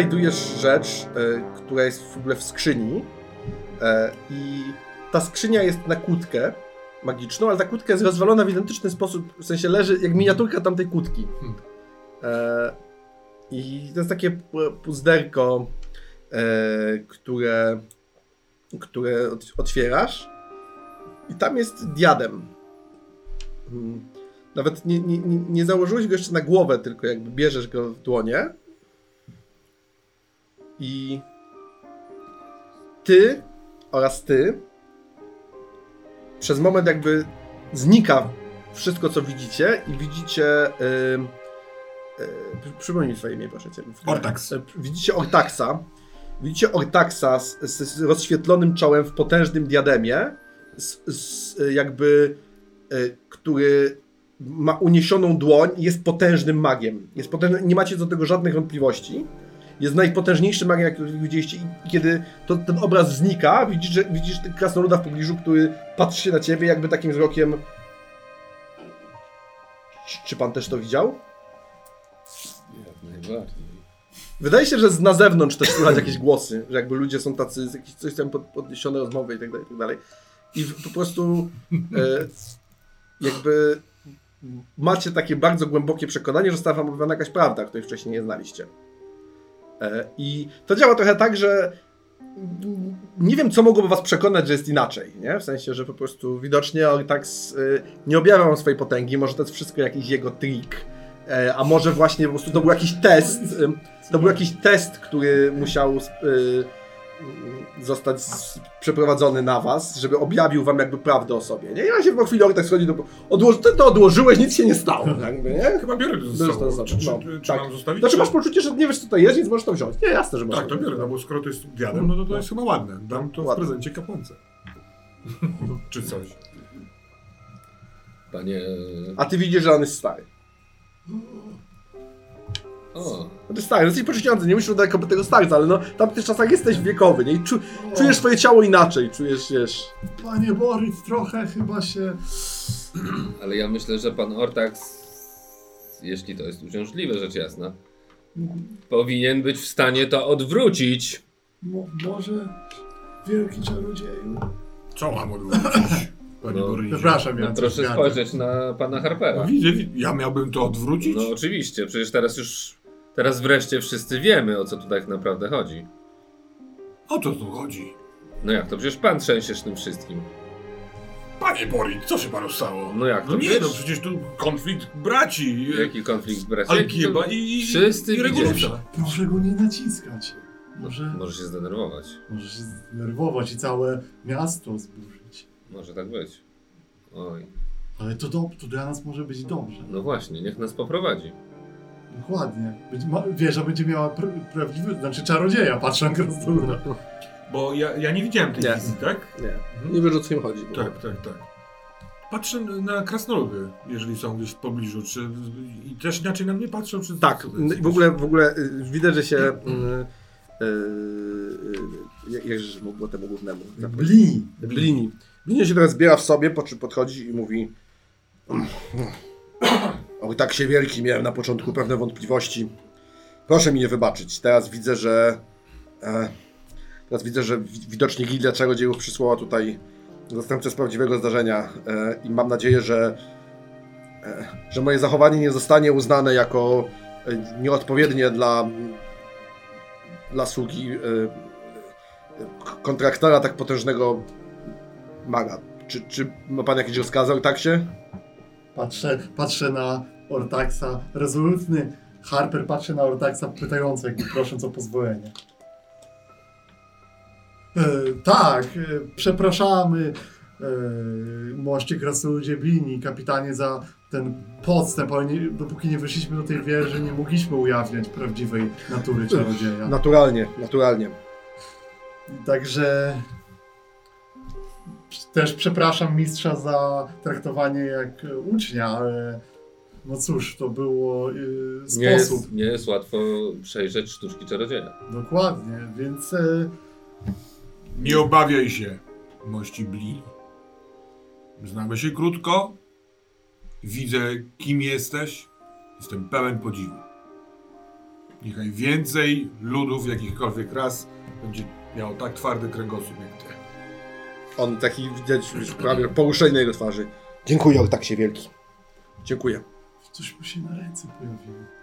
znajdujesz rzecz, e, która jest w ogóle w skrzyni e, i ta skrzynia jest na kłódkę magiczną, ale ta kłódka jest rozwalona w identyczny sposób, w sensie leży jak miniaturka tamtej kłódki. Hmm. E, I to jest takie pu- puzderko, które, które ot- otwierasz i tam jest diadem. Mm. Nawet nie, nie, nie, nie założyłeś go jeszcze na głowę, tylko jakby bierzesz go w dłonie i ty oraz ty przez moment jakby znika wszystko, co widzicie i widzicie... Yy, yy, przypomnij swoje imię, proszę cię. Ortax. E, Widzicie Ortaxa. Widzicie Ortaxa z, z, z rozświetlonym czołem w potężnym diademie, z, z, jakby, e, który ma uniesioną dłoń i jest potężnym magiem. Jest potężny, nie macie do tego żadnych wątpliwości. Jest najpotężniejszym magiem, jaki widzieliście. I kiedy to, ten obraz znika, widzisz, że, widzisz krasnoluda w pobliżu, który patrzy się na ciebie jakby takim wzrokiem. Czy, pan też to widział? Jak najbardziej. Wydaje się, że na zewnątrz też słychać jakieś głosy, że jakby ludzie są tacy, coś tam pod, podniesione rozmowy i tak dalej, i tak dalej. I po prostu e, jakby macie takie bardzo głębokie przekonanie, że została wam jakaś prawda, której wcześniej nie znaliście. E, I to działa trochę tak, że nie wiem, co mogłoby was przekonać, że jest inaczej, nie? W sensie, że po prostu widocznie Ortax y, nie objawia wam swojej potęgi, może to jest wszystko jakiś jego trik, e, a może właśnie po prostu to był jakiś test, to był jakiś test, który musiał zostać przeprowadzony na was, żeby objawił wam jakby prawdę o sobie, nie? I ja się po chwili Ortax schodzi do... Odłoży, ty to odłożyłeś, nic się nie stało, jakby, nie? Chyba biorę to ze sobą. sobą, Czy, czy, no, czy tak. mam zostawić? Znaczy czy- masz poczucie, że nie wiesz co to jest, więc możesz to wziąć. Nie, jasne, że możesz Tak, to biorę, no bo skoro to jest diadem, no to to jest chyba ładne. Dam to w Ładne. prezencie kapłance. czy coś. Panie... A ty widzisz, że on jest stary. O, No ty stary, jesteś poczyciący, nie musisz daleko tego starca, ale no w tamtych czasach jesteś wiekowy, nie? I czu, czujesz swoje ciało inaczej, czujesz, wiesz... Panie Boris, trochę chyba się... ale ja myślę, że pan Ortax, jeśli to jest uciążliwe, rzecz jasna, powinien być w stanie to odwrócić. Mo, może wielki czarodzieju? Co mam odwrócić? Panie No, Borysie? Przepraszam, ja No, proszę spojrzeć na pana Harpera. No, widzę, wi- ja miałbym to odwrócić? No oczywiście, przecież teraz już, teraz wreszcie wszyscy wiemy, o co tu tak naprawdę chodzi. O co tu chodzi? No jak to, przecież pan trzęsiesz tym wszystkim. Panie Boris, co się panu stało? No jak to, No nie, przecież- no przecież tu konflikt braci. Jaki konflikt braci? Alkieba i, i, Wszyscy i widzieli. Proszę go nie naciskać. Może, Może się zdenerwować. może się zdenerwować i całe miasto zburzyć. Może tak być. Oj, Ale to, do, to dla nas może być dobrze. no właśnie, niech nas poprowadzi. Dokładnie. Ma, wieża będzie miała pr prawdziwy, znaczy czarodzieja, patrzę na krasnoluda. Bo ja, ja nie widziałem tej Nie. wizji, tak? Nie, nie wiesz o co im chodzi. Tak, tak, tak. Patrzę na krasnoludy, jeżeli są gdzieś w pobliżu, czy i też inaczej na mnie patrzą, czy... Tak, w ogóle, w ogóle y, widać, że się... y, y, y, jakże mogło temu głównemu? Bli! Blini. Blini się teraz zbiera w sobie, po czym podchodzi i mówi O, tak się wielki miałem na początku pewne wątpliwości. Proszę mi nie wybaczyć. Teraz widzę, że e, teraz widzę, że wi- widocznie Gildia Czarodziejów przysłała tutaj zastępcę z prawdziwego zdarzenia e, i mam nadzieję, że e, że moje zachowanie nie zostanie uznane jako e, nieodpowiednie dla dla sługi e, kontraktora tak potężnego maga. Czy, czy ma pan jakiś rozkaz o tak się? Patrzę, patrzę na Ortaxa, rezolutny Harper patrzy na Ortaxa pytająco, jakby prosząc o pozwolenie. E, tak, e, przepraszamy e, moście krasnoludzie Blini, kapitanie za ten podstęp, ale nie, dopóki nie wyszliśmy do tej wieży, nie mogliśmy ujawniać prawdziwej natury czarodzieja. Naturalnie, naturalnie. Także też przepraszam mistrza za traktowanie jak ucznia, ale no cóż, to było y, sposób. Nie jest, nie jest łatwo przejrzeć sztuczki czarodzieja. Dokładnie, więc e, Nie obawiaj się, mości Bli. Znamy się krótko. Widzę, kim jesteś. Jestem pełen podziwu. Niechaj więcej ludów jakichkolwiek raz będzie miało tak twardy kręgosłup jak ty. On taki widać już prawie poruszenie na jego twarzy. Dziękuję, tak się wielki. Dziękuję. Coś mu się na ręce pojawiło.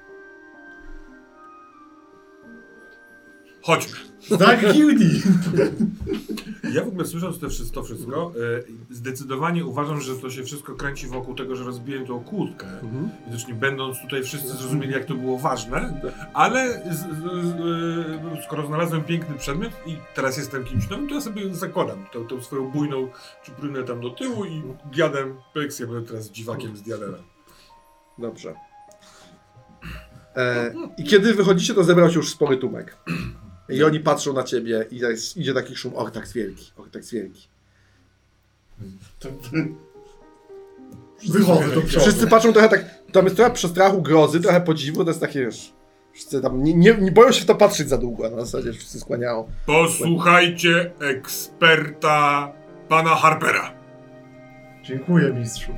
Chodźmy. Tak, gildii! Ja w ogóle słysząc te wszystko, to wszystko, e, zdecydowanie uważam, że to się wszystko kręci wokół tego, że rozbiłem tą kłódkę. Mhm. Widocznie będąc tutaj wszyscy zrozumieli, jak to było ważne, ale z, z, z, skoro znalazłem piękny przedmiot i teraz jestem kimś nowym, to ja sobie zakładam tą, tą swoją bujną czuprynę tam do tyłu i diadem, pyks, ja będę teraz dziwakiem z diademem. Dobrze. E, I kiedy wychodzicie, to zebrał się już spory tłumek. I oni patrzą na ciebie i jest, idzie taki szum. Och, tak wielki. Och, tak wielki. Wychodzę do przodu. Wszyscy patrzą trochę tak. Tam jest trochę przestrachu, grozy, trochę podziwu. To jest takie wiesz. Wszyscy tam nie, nie, nie boją się w to patrzeć za długo. Na zasadzie wszyscy skłaniają. Posłuchajcie eksperta pana Harpera. Dziękuję, mistrzu.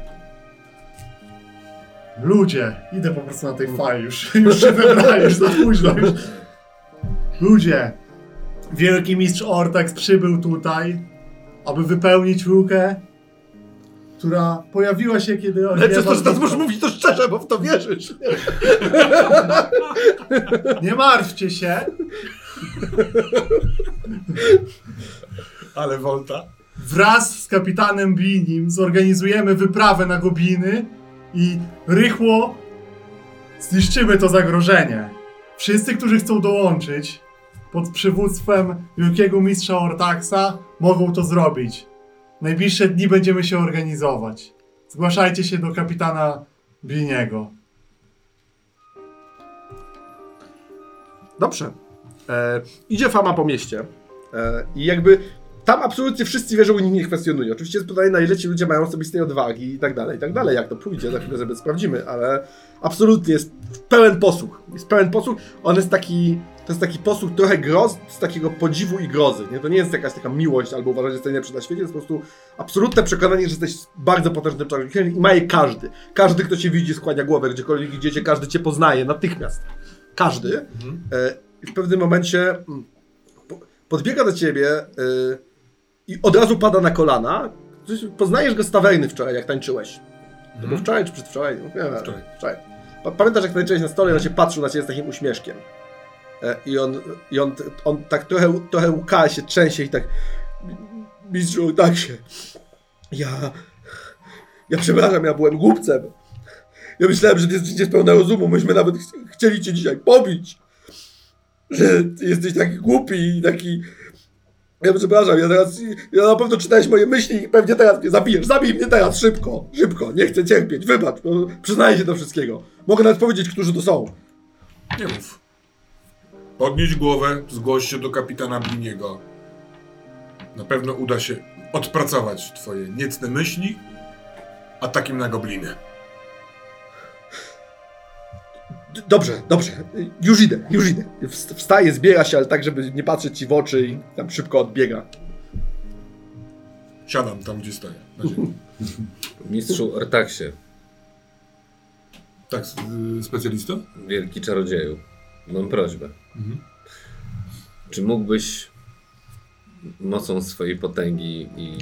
Ludzie, idę po prostu na tej fali, już, już się wybrałem, już za późno. Już. Ludzie, wielki mistrz Ortax przybył tutaj, aby wypełnić lukę, która pojawiła się, kiedy... Ale przez to, że teraz możesz mówić to szczerze, bo w to wierzysz. Nie martwcie się, Ale Volta? wraz z kapitanem Binim zorganizujemy wyprawę na Gobliny i rychło zniszczymy to zagrożenie. Wszyscy, którzy chcą dołączyć pod przywództwem wielkiego mistrza Ortaxa, mogą to zrobić. Najbliższe dni będziemy się organizować. Zgłaszajcie się do kapitana Biniego. Dobrze. E, idzie fama po mieście. E, I jakby tam absolutnie wszyscy wierzą i nikt nie kwestionuje. Oczywiście jest pytanie, na ile ci ludzie mają osobistej odwagi i tak dalej, i tak dalej. Jak to pójdzie, za chwilę sobie sprawdzimy, ale absolutnie jest pełen posłuch. Jest pełen posłuch. On jest taki, to jest taki posłuch trochę groz, z takiego podziwu i grozy. Nie? To nie jest jakaś taka miłość albo uważanie, że jesteś najlepszy na świecie, to jest po prostu absolutne przekonanie, że jesteś bardzo potężnym czarownikiem i ma je każdy. Każdy, kto cię widzi, skłania głowę, gdziekolwiek idziecie, każdy cię poznaje natychmiast. Każdy. E, I w pewnym momencie mm, po- podbiega do ciebie e, i od razu pada na kolana. Poznajesz go z tawerny wczoraj, jak tańczyłeś. To było wczoraj czy przedwczoraj? Nie wiem, Wczoraj. wczoraj. Pa- Pamiętasz, jak tańczyłeś na stole i on się patrzył na ciebie z takim uśmieszkiem. I on, i on, on tak trochę, trochę łka się, trzęsie i tak mistrzu, tak się. Ja, ja przepraszam, ja byłem głupcem. Ja myślałem, że ty jesteś pełna rozumu. Myśmy nawet ch- chcieli cię dzisiaj pobić. Że jesteś taki głupi i taki... Ja przepraszam, ja teraz... Ja na pewno czytałeś moje myśli i pewnie teraz mnie zabijesz. Zabij mnie teraz, szybko, szybko. Nie chcę cierpieć, wybacz. bo Przyznaję się do wszystkiego. Mogę nawet powiedzieć, którzy to są. Nie mów. Podnieś głowę, zgłoś się do kapitana Bliniego. Na pewno uda się odpracować twoje niecne myśli atakiem na gobliny. Dobrze, dobrze. Już idę, już idę. Wst- Wstaje, zbiera się, ale tak, żeby nie patrzeć ci w oczy i tam szybko odbiega. Siadam tam, gdzie stoję. Mistrzu Ortaksie, Tak, specjalista? wielki czarodzieju, mam prośbę. Mhm. Czy mógłbyś mocą swojej potęgi i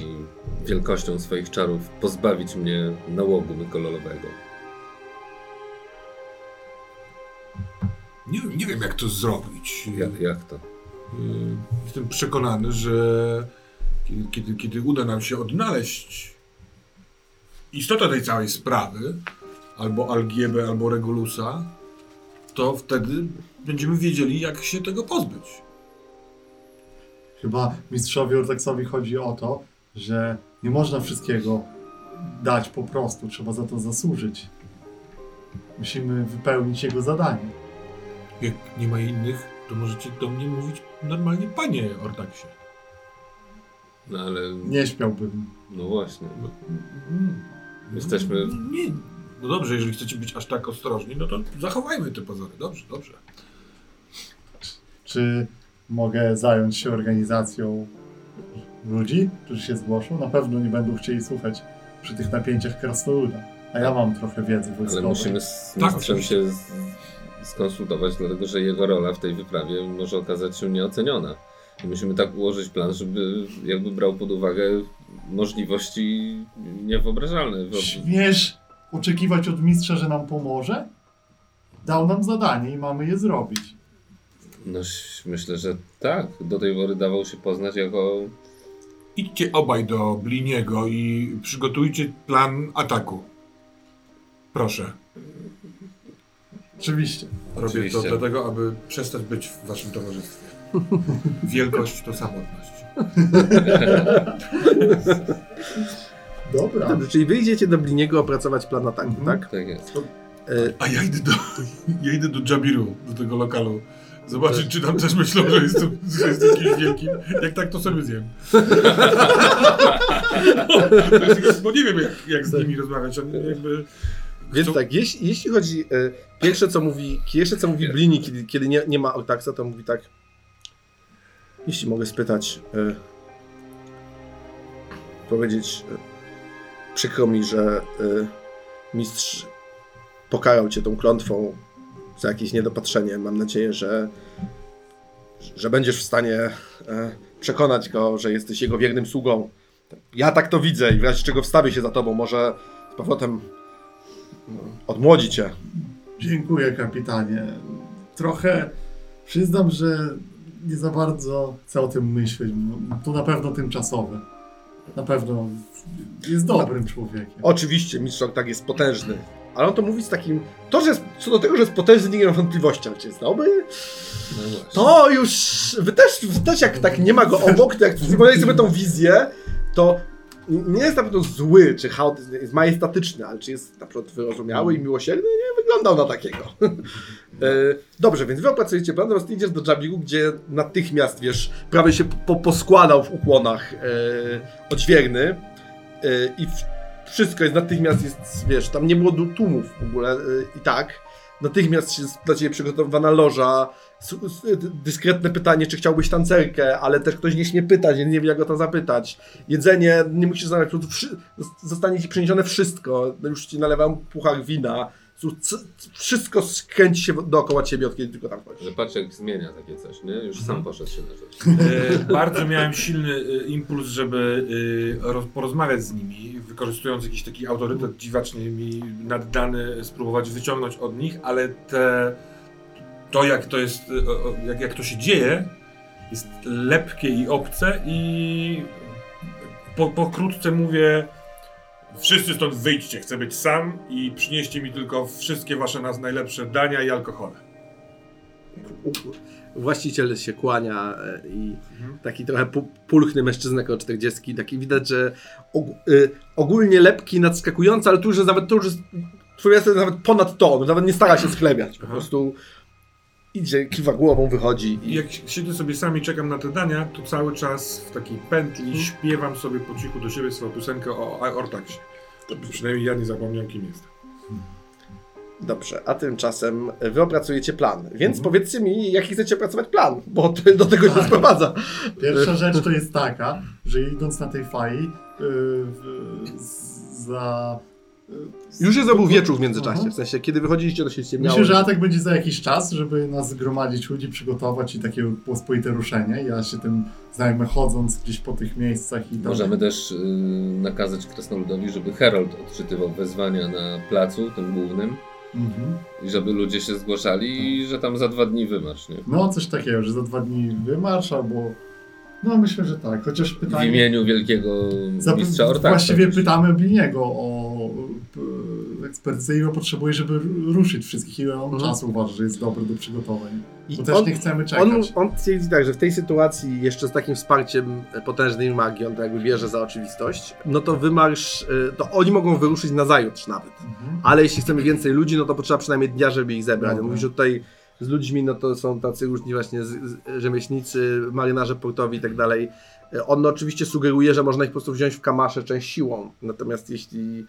wielkością swoich czarów pozbawić mnie nałogu mykololowego? Nie, nie wiem, jak to zrobić. Jak, jak to? Y, Jestem przekonany, że kiedy, kiedy, kiedy uda nam się odnaleźć istotę tej całej sprawy, albo Algiebę, albo Regulusa, to wtedy będziemy wiedzieli, jak się tego pozbyć. Chyba mistrzowi Ortaxowi chodzi o to, że nie można wszystkiego dać po prostu, trzeba za to zasłużyć. Musimy wypełnić jego zadanie. Jak nie ma innych, to możecie do mnie mówić normalnie, panie Ortaksie. No ale, Nie śmiałbym. no właśnie. No, mm, Jesteśmy- Nie. No dobrze, jeżeli chcecie być aż tak ostrożni, no to zachowajmy te pozory. Dobrze, dobrze. Czy mogę zająć się organizacją ludzi, którzy się zgłoszą? Na pewno nie będą chcieli słuchać przy tych napięciach krasnoluda. A ja mam trochę wiedzy Ale wojskowej. musimy z Tak, mistrzem się z, skonsultować, dlatego że jego rola w tej wyprawie może okazać się nieoceniona. I musimy tak ułożyć plan, żeby jakby brał pod uwagę możliwości niewyobrażalne. Wyob- Śmiesz oczekiwać od mistrza, że nam pomoże? Dał nam zadanie i mamy je zrobić. No myślę, że tak. Do tej pory dawał się poznać jako Idźcie obaj do Bliniego i przygotujcie plan ataku. Proszę. Oczywiście. Robię Oczywiście. to dlatego, aby przestać być w waszym towarzystwie. Wielkość to samotność. Dobra. Dobrze, czyli wyjdziecie do Bliniego opracować plan ataku, Mhm. tak? tak jest. A ja idę do, ja idę do Jabiru, do tego lokalu. Zobaczyć, czy tam też myślą, że jestem, że jestem kimś wielkim. Jak tak, to sobie zjem. Jest- Bo nie wiem, jak, jak z nimi rozmawiać. Jakby... Więc tak, jeśli, jeśli chodzi. E, pierwsze co mówi, pierwsze co mówi Blini, kiedy, kiedy nie, nie ma Ortaxa, to mówi tak. Jeśli mogę spytać. E, powiedzieć. E, przykro mi, że e, mistrz pokarał cię tą klątwą za jakieś niedopatrzenie. Mam nadzieję, że, że będziesz w stanie e, przekonać go, że jesteś jego wiernym sługą. Ja tak to widzę i w razie czego wstawię się za tobą. Może z powrotem Odmłodzi cię. Dziękuję, kapitanie. Trochę przyznam, że nie za bardzo chcę o tym myśleć. To na pewno tymczasowe. Na pewno jest dobrym człowiekiem. Oczywiście mistrz tak jest potężny. Ale on to mówi z takim. To, że jest, co do tego, że jest potężny, nie mam wątpliwości, ale czy jest dobry? No. To już. Wy też, wy też jak tak nie ma go obok, to jak przypomnieli sobie tą wizję, to nie jest na pewno zły, czy chaot jest majestatyczny, ale czy jest na przykład wyrozumiały i miłosierny? Nie wyglądał na takiego. E, Dobrze, więc wy opracujecie plan, teraz idziesz do Jabiru, gdzie natychmiast, wiesz, prawie się po, poskładał w ukłonach e, odźwierny e, i w, wszystko jest natychmiast, jest, wiesz, tam nie było tłumów w ogóle e, i tak. Natychmiast jest dla ciebie przygotowana loża, dyskretne pytanie, czy chciałbyś tancerkę, ale też ktoś nie śmie pytać, więc nie wie jak o to zapytać. Jedzenie, nie musisz znaleźć, zostanie ci przyniesione wszystko, już ci nalewam puchar wina, wszystko skręci się dookoła ciebie, od kiedy tylko tam Że chodzisz. patrz jak zmienia takie coś, nie? Już sam poszedł się na rzecz. E, bardzo miałem silny e, impuls, żeby e, roz, porozmawiać z nimi, wykorzystując jakiś taki autorytet dziwacznie mi naddany, spróbować wyciągnąć od nich, ale te, to jak to jest, jak, jak to się dzieje, jest lepkie i obce i po, pokrótce mówię wszyscy stąd wyjdźcie, chcę być sam i przynieście mi tylko wszystkie wasze nas najlepsze dania i alkohole. Właściciel się kłania e, i taki trochę pu- pulchny mężczyzna około 40, taki widać, że y, ogólnie lepki, nadskakujący, ale tu już nawet, tu już jest, twój jest nawet ponad to, nawet nie stara się sklebiać, po Aha. Idzie, kiwa głową, wychodzi I jak siedzę sobie sam i czekam na te dania, to cały czas w takiej pętli śpiewam sobie po cichu do siebie swoją piosenkę o Ortaksie. Przynajmniej ja nie zapomniałem kim jestem. Dobrze, a tymczasem wy opracujecie plan, więc powiedzcie mi, jaki chcecie opracować plan, bo to do tego się sprowadza. Pierwsza rzecz to jest taka, że idąc na tej fali yy, za... yy, Już jest obu wieczór w międzyczasie, Mhm. w sensie, kiedy wychodziliście, to się ściemniało. Myślę, że atak będzie za jakiś czas, żeby nas zgromadzić ludzi, przygotować i takie pospolite ruszenie. Ja się tym zajmę chodząc gdzieś po tych miejscach i tam. Możemy też y, nakazać Krasnoludowi, żeby Herald odczytywał wezwania na placu, tym głównym, Mhm. i żeby ludzie się zgłaszali i że tam za dwa dni wymarsz, nie? No coś takiego, że za dwa dni wymarsz albo... No myślę, że tak, chociaż W pytanie... imieniu wielkiego mistrza Ortaksa. Właściwie pytamy Bliniego o e, ekspertyzję, ile potrzebuje, żeby ruszyć wszystkich, ile on Mhm. czasu uważa, że jest dobry do przygotowań. I Bo też on- nie chcemy czekać. On, on twierdzi tak, że w tej sytuacji jeszcze z takim wsparciem potężnej magii, on to jakby bierze za oczywistość, no to wymarsz, y, to oni mogą wyruszyć na zajutrz nawet. Mhm. Ale jeśli chcemy więcej ludzi, no to potrzeba przynajmniej dnia, żeby ich zebrać. On mówi, że tutaj z ludźmi, no to są tacy różni właśnie z, z, rzemieślnicy, marynarze portowi i tak dalej. Y, On oczywiście sugeruje, że można ich po prostu wziąć w kamasze część siłą. Natomiast jeśli...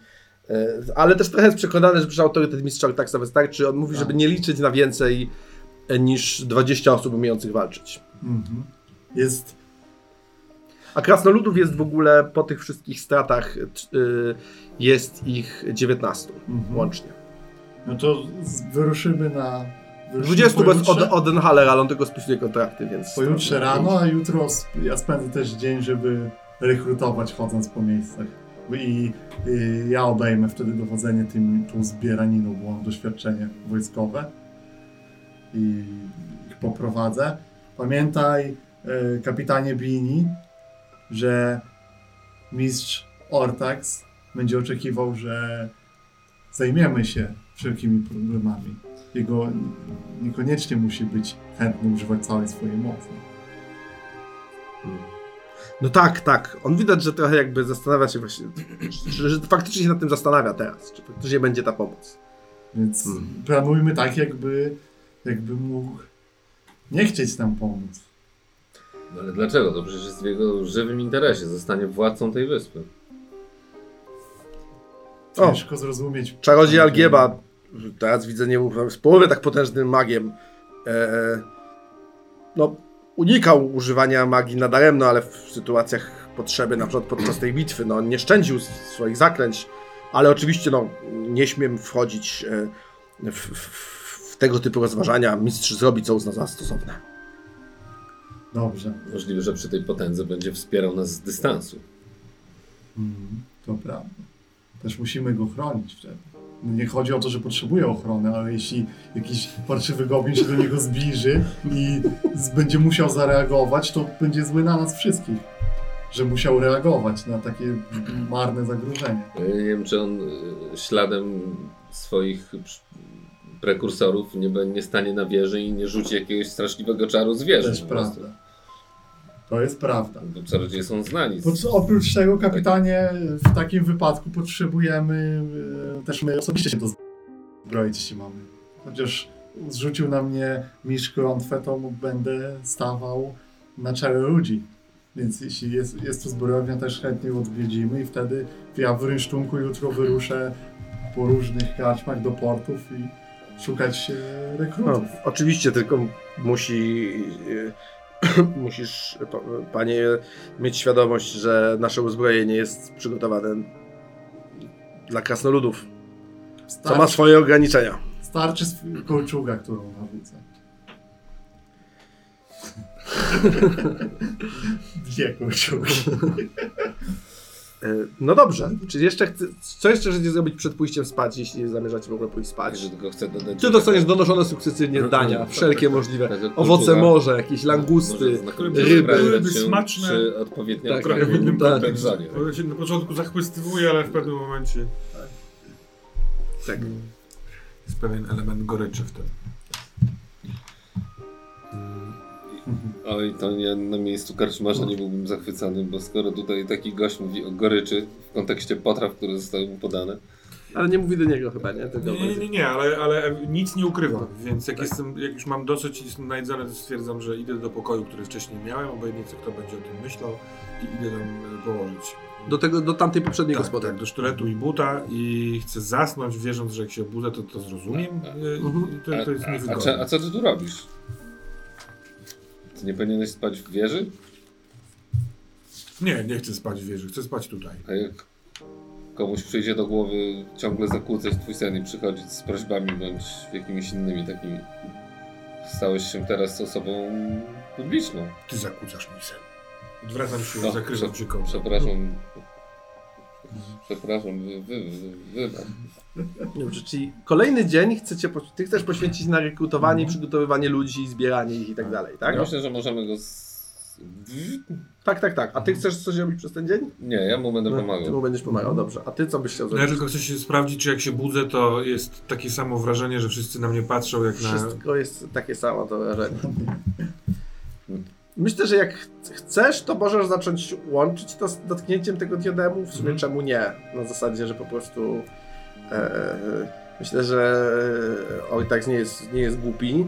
y, Ale też trochę jest przekonany, że przecież autorytet mistrza Ortaksa wystarczy. On mówi, Tak. żeby nie liczyć na więcej e, niż 20 osób umiejących walczyć. Mhm. Jest A krasnoludów jest w ogóle po tych wszystkich stratach y, jest ich 19 Mhm. łącznie. No to wyruszymy na Wyruszymy 20 bez od, ale on tylko spisuje kontrakty, więc... Pojutrze rano, a jutro ja spędzę też dzień, żeby rekrutować chodząc po miejscach. I, i ja obejmę wtedy dowodzenie tym, tą zbieraniną, bo mam doświadczenie wojskowe. I ich poprowadzę. Pamiętaj, e, kapitanie Bini, że mistrz Ortax będzie oczekiwał, że zajmiemy się wszelkimi problemami. Jego niekoniecznie musi być chętny używać całej swojej mocy. No tak, tak. On widać, że trochę jakby zastanawia się właśnie, że, że faktycznie się nad tym zastanawia teraz, czy faktycznie będzie ta pomoc. Więc Hmm. planujmy tak, jakby, jakby mógł nie chcieć nam pomóc. No ale dlaczego? To przecież jest w jego żywym interesie. Zostanie władcą tej wyspy. O. Ciężko zrozumieć. Czarodziej Algieba, teraz widzę, nie był w połowie tak potężnym magiem, e, no unikał używania magii nadaremno, ale w sytuacjach potrzeby, na przykład podczas tej bitwy, no nie szczędził swoich zaklęć, ale oczywiście no nie śmiem wchodzić e, w, w, w tego typu rozważania. Mistrz zrobi, co uzna za stosowne. Dobrze. Możliwe, że przy tej potędze będzie wspierał nas z dystansu. Mhm, to prawda. Też musimy go chronić wtedy. No Nie chodzi o to, że potrzebuje ochrony, ale jeśli jakiś parszywy goblin się do niego zbliży i będzie musiał zareagować, to będzie zły na nas wszystkich. Że musiał reagować na takie marne zagrożenie. Ja nie wiem, czy on y, śladem swoich prekursorów nie, nie stanie na wieży i nie rzuci jakiegoś straszliwego czaru z wieży. Też po prostu. prawda. To jest prawda. Bo czarodzieje są znani. z- Po- Oprócz tego, kapitanie, w takim wypadku potrzebujemy e, też my osobiście się dozbroić, jeśli mamy. Chociaż zrzucił na mnie mistrz klątwę, to będę stawał na czele ludzi. Więc jeśli jest, jest tu zbrojownia, też chętnie ją odwiedzimy i wtedy ja w rynsztunku jutro wyruszę po różnych karczmach do portów i szukać e, No, rekrutów. oczywiście, tylko musi. musisz, pa- panie, mieć świadomość, że nasze uzbrojenie jest przygotowane dla krasnoludów, co ma Starczy, swoje ograniczenia. starczy z kolczuga, którą narzucę. Dwie kolczugi. E, No dobrze, czy jeszcze chce, co jeszcze chcecie zrobić przed pójściem spać, jeśli zamierzacie w ogóle pójść spać? Także tylko chcę dodać. Ty dostaniesz donoszone sukcesywnie dania, wszelkie możliwe. Tak Owoce morza, jakieś langusty. Ryby. Ryby smaczne. Przy odpowiednio Tak, odpowiednim tak. On się na początku zachwystywuje, ale w pewnym momencie Tak. jest pewien element goryczy w tym. Oj, to ja na miejscu karczmarza nie byłbym zachwycony, bo skoro tutaj taki gość mówi o goryczy w kontekście potraw, które zostały mu podane, Ale nie mówi do niego chyba, nie? Tylko Nie, nie, nie, ale, ale nic nie ukrywam, więc jak, Tak. jestem, jak już mam dosyć i jestem najedzony, to stwierdzam, że idę do pokoju, który wcześniej miałem, obojętnie co kto będzie o tym myślał i idę tam e, położyć. do, tego, do tamtej poprzedniej tak, gospody. tak, do sztyletu i buta i chcę zasnąć, wierząc, że jak się obudzę, to to zrozumiem. e, Mhm. i To, to jest a, a, niewygodne. cze- a co ty tu robisz? Ty nie powinieneś spać w wieży? Nie, nie chcę spać w wieży, chcę spać tutaj. A jak komuś przyjdzie do głowy ciągle zakłócać twój sen i przychodzić z prośbami bądź jakimiś innymi takimi, stałeś się teraz osobą publiczną. Ty zakłócasz mi sen. Odwracam się, O, zakrywam się. Przepraszam. Przepraszam, wy, wy, wy, wy, Dobrze, czyli kolejny dzień chcecie, ty chcesz poświęcić na rekrutowanie, przygotowywanie ludzi, zbieranie ich i tak dalej, tak? Ja myślę, że możemy go. Z... Tak, tak, tak. A ty chcesz coś robić przez ten dzień? Nie, ja mu będę No, Ty pomagał. mu będziesz pomagał, dobrze. A ty co byś chciał No ja zrobić? tylko chcę się sprawdzić, czy jak się budzę, to jest takie samo wrażenie, że wszyscy na mnie patrzą jak na... Wszystko jest takie samo to wrażenie. Myślę, że jak ch- chcesz, to możesz zacząć łączyć to z dotknięciem tego diademu. W sumie Mhm. czemu nie? Na zasadzie, że po prostu e, myślę, że Ojtax nie jest, nie jest głupi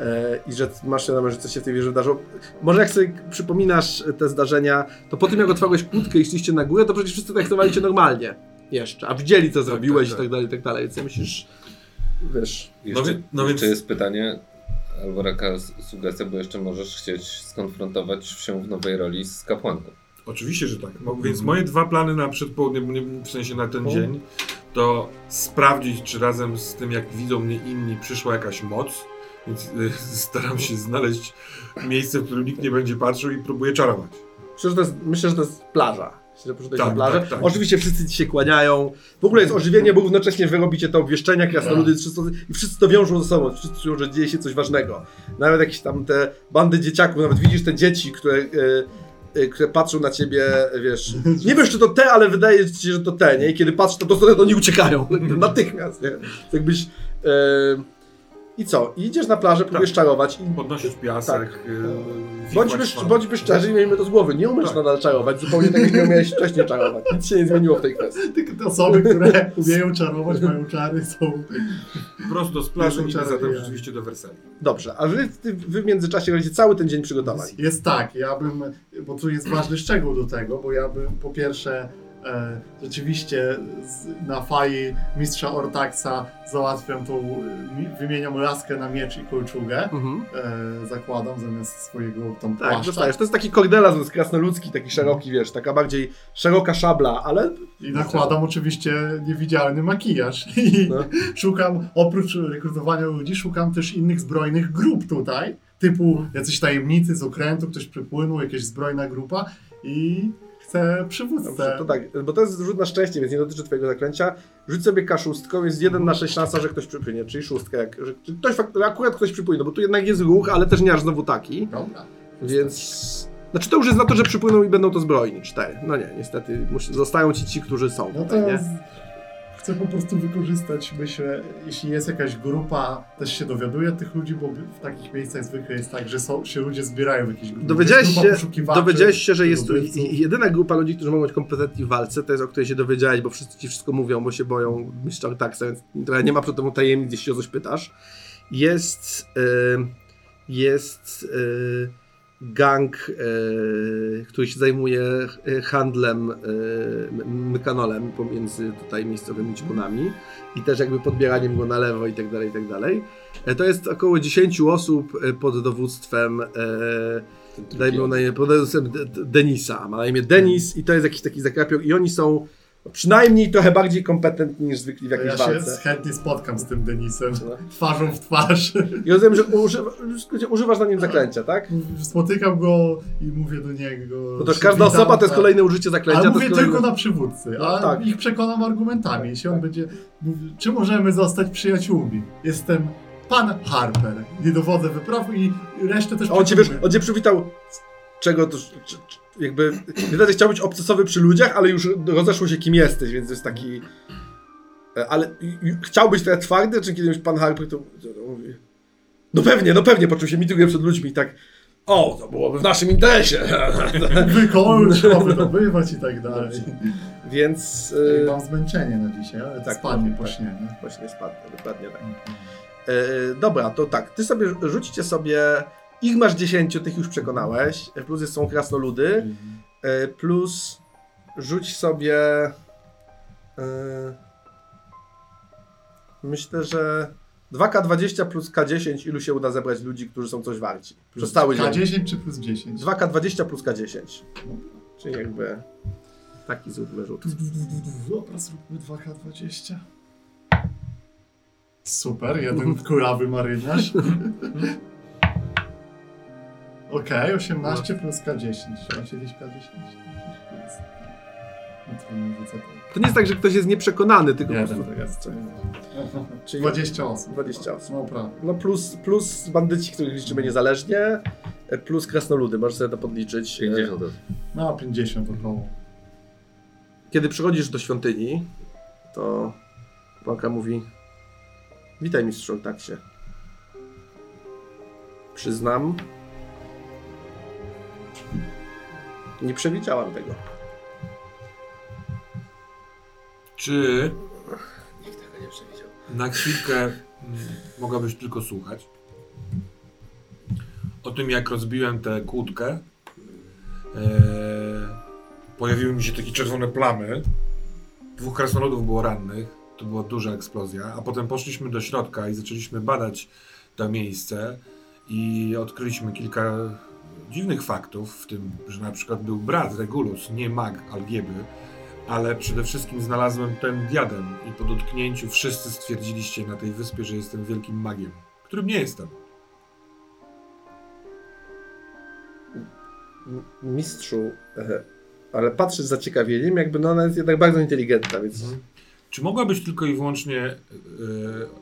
e, i że masz świadomość, że coś się w tej wieży wydarzyło. Może jak sobie przypominasz te zdarzenia, to po tym jak otwarłeś kłódkę i szliście na górę, to przecież wszyscy traktowali cię normalnie jeszcze, a widzieli co zrobiłeś tak, i tak dalej, i tak dalej, więc ja myślisz, wiesz... Jeszcze, No wie- no jeszcze więc- jest pytanie, albo taka s- sugestia, bo jeszcze możesz chcieć skonfrontować się w nowej roli z kapłanką. Oczywiście, że tak. No, więc moje dwa plany na przedpołudnie, nie- w sensie na ten O. dzień, to sprawdzić, czy razem z tym, jak widzą mnie inni, przyszła jakaś moc Więc y, staram się znaleźć miejsce, w którym nikt nie będzie patrzył i próbuję czarować. Myślę, że to jest, myślę, że to jest plaża. Że poszedłeś Tak, na plażę. tak, tak. Oczywiście wszyscy ci się kłaniają. W ogóle jest ożywienie, bo równocześnie wy robicie te obwieszczenia, krasnoludy, wszyscy, i wszyscy to wiążą ze sobą. Wszyscy czują, że dzieje się coś ważnego. Nawet jakieś tam te bandy dzieciaków, nawet widzisz te dzieci, które, e, e, które patrzą na ciebie, wiesz, nie wiesz czy to te, ale wydaje ci się, że to te, nie? I kiedy patrzysz, to, to, to oni uciekają natychmiast, nie? Jakbyś... E, I co? I idziesz na plażę, próbujesz czarować i Podnosić piasek. Tak. y, Bądźmy, bądźmy szczerzy i miejmy to z głowy. Nie umiesz Tak. nadal czarować, zupełnie tak jak nie umiałeś wcześniej czarować. Nic się nie zmieniło w tej kwestii. Tylko te osoby, które umieją czarować, mają czary, są... Prosto z plaży idę zatem czarodzieje. rzeczywiście do Wersali. Dobrze, a wy, ty, wy w międzyczasie robicie cały ten dzień przygotowań. Jest tak, ja bym, bo tu jest ważny szczegół do tego, bo ja bym po pierwsze e, rzeczywiście z, na fali mistrza Ortaxa załatwiam tą, e, mi- wymieniam laskę na miecz i kolczugę, Mhm. e, zakładam zamiast swojego tam Tak, płaszcza. dostajesz. To jest taki jest krasnoludzki, taki szeroki, wiesz, taka bardziej szeroka szabla, ale I nakładam oczywiście niewidzialny makijaż. I No. szukam, oprócz rekrutowania ludzi, szukam też innych zbrojnych grup tutaj. Typu jacyś tajemnicy z okrętu, ktoś przypłynął, jakaś zbrojna grupa i chcę przywódcę. Dobrze, to tak, bo to jest rzut na szczęście, więc nie dotyczy twojego zaklęcia. Rzuć sobie K6, jest 1 na 6 szansa, że ktoś przypłynie, czyli szóstka, jak, że ktoś, akurat ktoś przypłynie, no bo tu jednak jest ruch, ale też nie aż znowu taki, Dobra. więc... Znaczy to już jest na to, że przypłyną i będą to zbrojni, cztery. No nie, niestety, zostają ci ci, którzy są No to tutaj, nie? Chcę po prostu wykorzystać, myślę, jeśli jest jakaś grupa, też się dowiaduję tych ludzi, bo w takich miejscach zwykle jest tak, że są, się ludzie zbierają w jakieś grupy. Dowiedziałeś się, dowiedziałeś się, że jest jedyna grupa ludzi, którzy mogą być kompetentni w walce, to jest o której się dowiedziałeś, bo wszyscy ci wszystko mówią, bo się boją mistrza Taxa, więc trochę nie ma przy tym tajemnic, jeśli o coś pytasz. Jest, y, jest y, gang, y, który się zajmuje y, handlem y, m- mykanolem pomiędzy tutaj miejscowymi członami i też jakby podbieraniem go na lewo i tak dalej, i tak dalej. E, To jest około 10 osób e, pod dowództwem e, drugi Dajmy na imię, pod dowództwem Denisa. Ma na imię Denis i to jest jakiś taki zakrapior i oni są przynajmniej trochę bardziej kompetentni niż zwykli w jakiejś ja się walce. chętnie spotkam z tym Denisem, No. twarzą w twarz. I rozumiem, że używa, używasz na nim zaklęcia, tak? Spotykam go i mówię do niego. Bo to każda witam, osoba to jest tak. kolejne użycie zaklęcia. Ale mówię kolejne... tylko na przywódcy, a No, tak. ich przekonam argumentami. Jeśli on będzie. mówi, Czy możemy zostać przyjaciółmi? Jestem pan Harper. Nie dowodzę wypraw i resztę też A on cię, wiesz, przekonuję. on cię przywitał, czego to, czy, czy, jakby, widać, że chciał być obcesowy przy ludziach, ale już rozeszło się kim jesteś, więc jest taki, e, ale chciał być trochę twardy, czy kiedy już pan Harper to, mówi, no pewnie, no pewnie, poczuł się mityguje przed ludźmi tak, o, to byłoby w naszym interesie, Wykol trzeba wydobywać i tak dalej. więc e, Mam zmęczenie na dzisiaj, ale tak, spadnie tak. śnie. nie? właśnie spadnie, dokładnie tak. E, dobra, to tak, ty sobie rzućcie sobie, ich masz 10, tych już przekonałeś, plus jest, są krasnoludy, E, plus rzuć sobie. e, myślę, że 2K20 plus K10, ilu się uda zebrać ludzi, którzy są coś warci. Przez cały dzień. K10 czy plus 10? 2K20 plus K10. Czyli jakby taki zróbmy rzut. Dobra, zróbmy 2K20. Super, jeden kulawy marynarz. Okej, 18 plus K10. Macie gdzieś K10? No trudno, rzucę to. To nie jest tak, że ktoś jest nieprzekonany, tylko po Jeden prostu... to jest. Czyli 20 osób. 20 osób. No prawda. No plus, plus bandyci, których liczymy niezależnie, plus krasnoludy, możesz sobie to podliczyć. E, 50 osób. No 50 około. Kiedy przychodzisz do świątyni, to Blanka mówi Witaj mistrzu Taksie. Przyznam, nie przewidziałam tego. Czy Nikt tego nie przewidział. na chwilkę mm, mogłabyś tylko słuchać? O tym, jak rozbiłem tę kłódkę, e, pojawiły mi się takie czerwone plamy. Dwóch krasnoludów było rannych. To była duża eksplozja. A potem poszliśmy do środka i zaczęliśmy badać to miejsce i odkryliśmy kilka dziwnych faktów, w tym, że na przykład był brat Regulus, nie mag Algieby, ale przede wszystkim znalazłem ten diadem i po dotknięciu wszyscy stwierdziliście na tej wyspie, że jestem wielkim magiem, którym nie jestem. Mistrzu, ale patrzę z zaciekawieniem, jakby no ona jest jednak bardzo inteligentna, więc... Mhm. Czy mogłabyś tylko i wyłącznie e,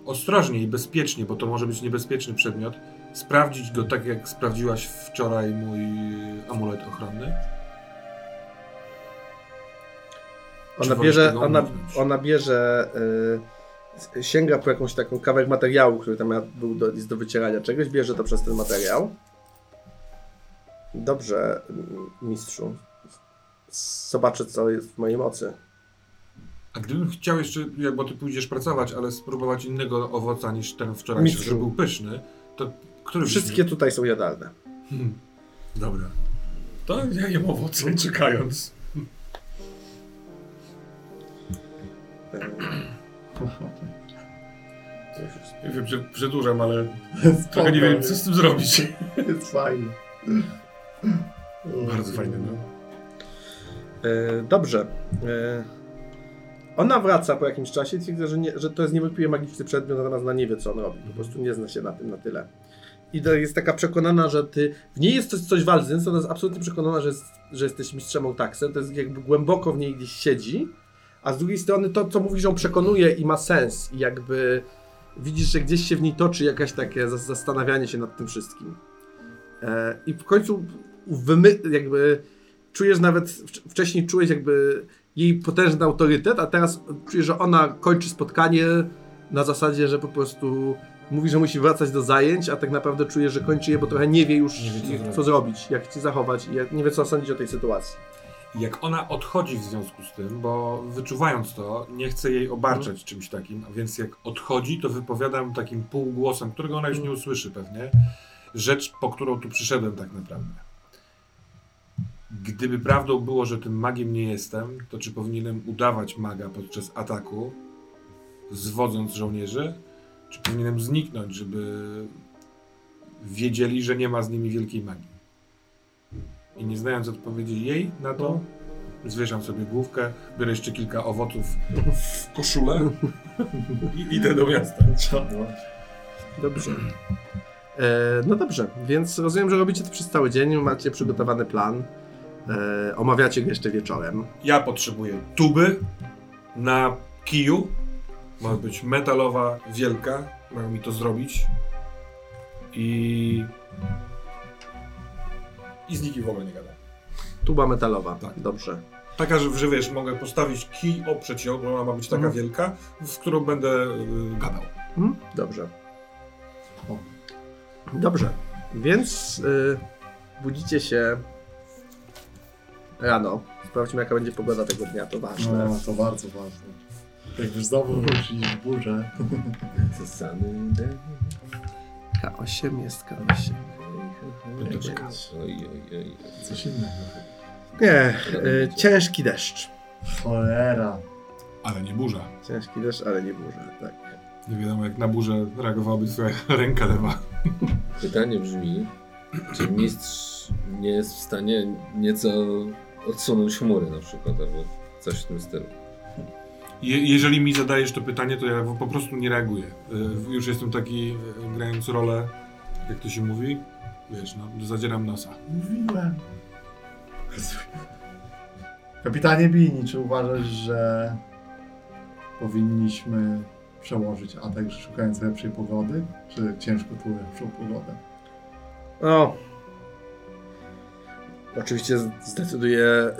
ostrożnie i bezpiecznie, bo to może być niebezpieczny przedmiot, sprawdzić go tak, jak sprawdziłaś wczoraj mój amulet ochronny? Ona bierze, ona, ona bierze, y, sięga po jakąś taką kawałek materiału, który tam był do, jest do wycierania czegoś, bierze to przez ten materiał. Dobrze, mistrzu. Zobaczę, co jest w mojej mocy. A gdybym chciał jeszcze, jak- bo ty pójdziesz pracować, ale spróbować innego owoca niż ten wczorajszy, Mistrzu. że był pyszny, to który Wszystkie tutaj są jadalne. Hmm. Dobra. To ja jem owoce, czekając. Nie wiem, że przedłużam, ale trochę nie wiem, co z tym zrobić. Jest fajnie. Bardzo fajny, no. E, dobrze. E, ona wraca po jakimś czasie i twierdzi, że, nie, że to jest niewątpliwie magiczny przedmiot, natomiast ona nie wie, co on robi. Po prostu nie zna się na tym na tyle. I jest taka przekonana, że ty. W niej jest coś, coś walcząc, ona jest absolutnie przekonana, że, jest, że jesteś mistrzem Otaksem. To jest jakby głęboko w niej gdzieś siedzi. A z drugiej strony to, co mówisz, on przekonuje i ma sens. I jakby widzisz, że gdzieś się w niej toczy jakaś takie zas- zastanawianie się nad tym wszystkim. E, I w końcu wymy, jakby czujesz nawet, wcz- wcześniej czułeś jakby jej potężny autorytet, a teraz czujesz, że ona kończy spotkanie na zasadzie, że po prostu mówi, że musi wracać do zajęć, a tak naprawdę czujesz, że kończy je, bo trochę nie wie już, Nie wie, co jak- zrobić. co zrobić, jak się zachować i jak- nie wie, co sądzić o tej sytuacji. Jak ona odchodzi w związku z tym, bo wyczuwając to, nie chcę jej obarczać czymś takim, a więc jak odchodzi, to wypowiadam takim półgłosem, którego ona już nie usłyszy pewnie, rzecz, po którą tu przyszedłem tak naprawdę. Gdyby prawdą było, że tym magiem nie jestem, to czy powinienem udawać maga podczas ataku, zwodząc żołnierzy, czy powinienem zniknąć, żeby wiedzieli, że nie ma z nimi wielkiej magii? I nie znając odpowiedzi jej na to, zwieszam sobie główkę, biorę jeszcze kilka owoców w koszulę i idę do miasta. Dobrze. E, no dobrze, więc rozumiem, że robicie to przez cały dzień, macie przygotowany plan, e, omawiacie go jeszcze wieczorem. Ja potrzebuję tuby na kiju. Ma być metalowa, wielka. Mają mi to zrobić. I... I z nikim w ogóle nie gadam. Tuba metalowa, Tak. dobrze. Taka, że, że wiesz, mogę postawić kij, oprzeć ją, bo ona ma być taka Mhm. wielka, w którą będę y, gadał. Mhm, dobrze. O. Dobrze, więc y, budzicie się rano. Sprawdźmy, jaka będzie pogoda tego dnia, to ważne. No, to bardzo ważne. Jakbyś znowu wrócić w burzę. Zasany. K8 jest K8. Będę czekał. Oj, oj, oj. Coś innego. Nie, y, ciężki deszcz. Cholera. Ale nie burza. Ciężki deszcz, ale nie burza, tak. Nie wiadomo, jak na burzę reagowałaby twoja ręka lewa. Pytanie brzmi, czy mistrz nie jest w stanie nieco odsunąć chmury na przykład, albo coś w tym stylu. Je, jeżeli mi zadajesz to pytanie, to ja po prostu nie reaguję. Y, już jestem taki, y, grając rolę, jak to się mówi, wiesz, no, zadzieram nosa. Mówiłem. Kapitanie Bini, czy uważasz, że powinniśmy przełożyć atak szukając lepszej pogody? Czy ciężko tu lepszą pogodę? No. Oczywiście zdecyduje e,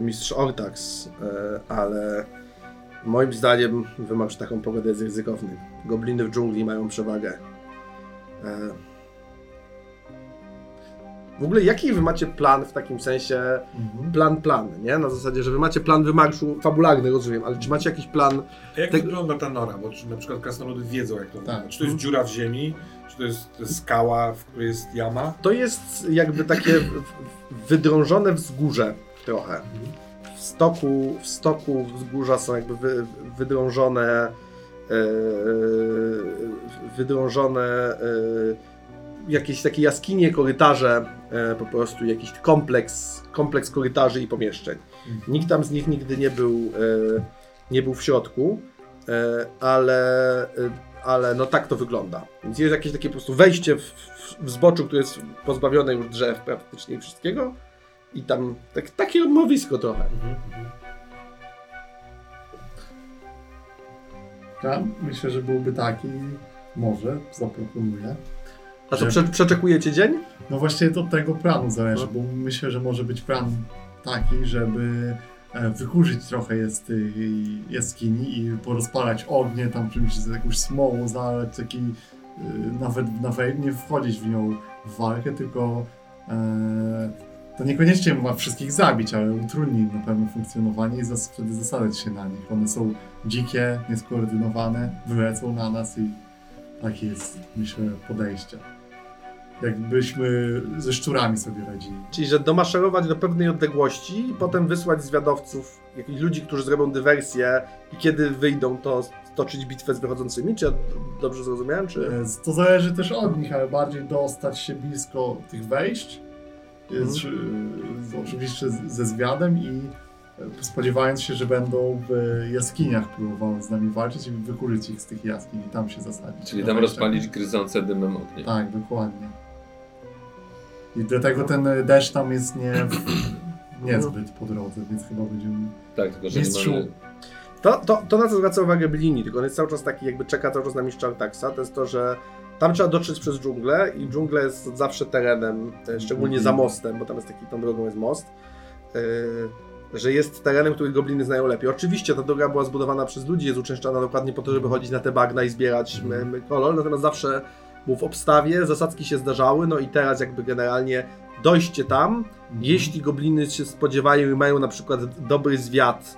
mistrz Ortax, e, ale moim zdaniem wymarsz taką pogodę jest ryzykowny. Gobliny w dżungli mają przewagę. E, w ogóle jaki wy macie plan w takim sensie, Mhm. plan, plan, nie? Na zasadzie, że wy macie plan wymarszu fabularny, rozumiem, ale czy macie jakiś plan, A jak Tak- wygląda ta nora? Bo czy na przykład krasnoludy wiedzą, jak to wygląda. Czy to jest Mhm. dziura w ziemi, czy to jest, to jest skała, w której jest jama? To jest jakby takie wydrążone wzgórze trochę. W stoku, w stoku wzgórza są jakby wy, wydrążone e, wydrążone e, jakieś takie jaskinie, korytarze, e, po prostu jakiś kompleks, kompleks korytarzy i pomieszczeń. Nikt tam z nich nigdy nie był, e, nie był w środku, e, ale, e, ale no tak to wygląda. Więc jest jakieś takie po prostu wejście w, w, w zboczu, które jest pozbawione już drzew praktycznie wszystkiego I tam tak, takie odmowisko trochę. Ja myślę, że byłby taki, może zaproponuję. A Że- prze, przeczekujecie dzień? No właśnie od tego planu zależy, No. bo myślę, że może być plan taki, żeby e, wykurzyć trochę jest, y, jaskini i porozpalać ognie, tam czymś z jakąś smołą zalać, taki y, nawet, nawet nie wchodzić w nią w walkę, tylko e, to niekoniecznie ma wszystkich zabić, ale utrudni na pewno funkcjonowanie i zas wtedy zasadzać się na nich. One są dzikie, nieskoordynowane, wylecą na nas i takie jest, myślę, podejście. Jakbyśmy ze szczurami sobie radzili. Czyli, że domaszerować do pewnej odległości i potem wysłać zwiadowców, jakichś ludzi, którzy zrobią dywersję i kiedy wyjdą, to stoczyć bitwę z wychodzącymi? Czy ja dobrze zrozumiałem? Czy... E, To zależy też od nich, ale bardziej dostać się blisko tych wejść. Jest, e, Oczywiście z- ze zwiadem i e, spodziewając się, że będą w jaskiniach próbowały z nami walczyć i wykurzyć ich z tych jaskiń i tam się zasadzić. Czyli tam rozpalić gryzące dymem ognie. Tak, dokładnie. I dlatego ten deszcz tam jest nie, niezbyt po drodze, więc chyba będziemy... Tak, tylko że Mistrzu. nie mamy... To, to, to na co zwraca uwagę Blini, tylko on jest cały czas taki, jakby czeka cały czas na mistrza Artaxa, to jest to, że tam trzeba dotrzeć przez dżunglę i dżungla jest zawsze terenem, e, szczególnie Mhm. za mostem, bo tam jest taki, tą drogą jest most, e, że jest terenem, który gobliny znają lepiej. Oczywiście ta droga była zbudowana przez ludzi, jest uczęszczana dokładnie po to, żeby chodzić na te bagna i zbierać Mhm. kolor, natomiast zawsze był w obstawie, zasadzki się zdarzały, no i teraz jakby generalnie dojście tam, jeśli gobliny się spodziewają i mają na przykład dobry zwiat,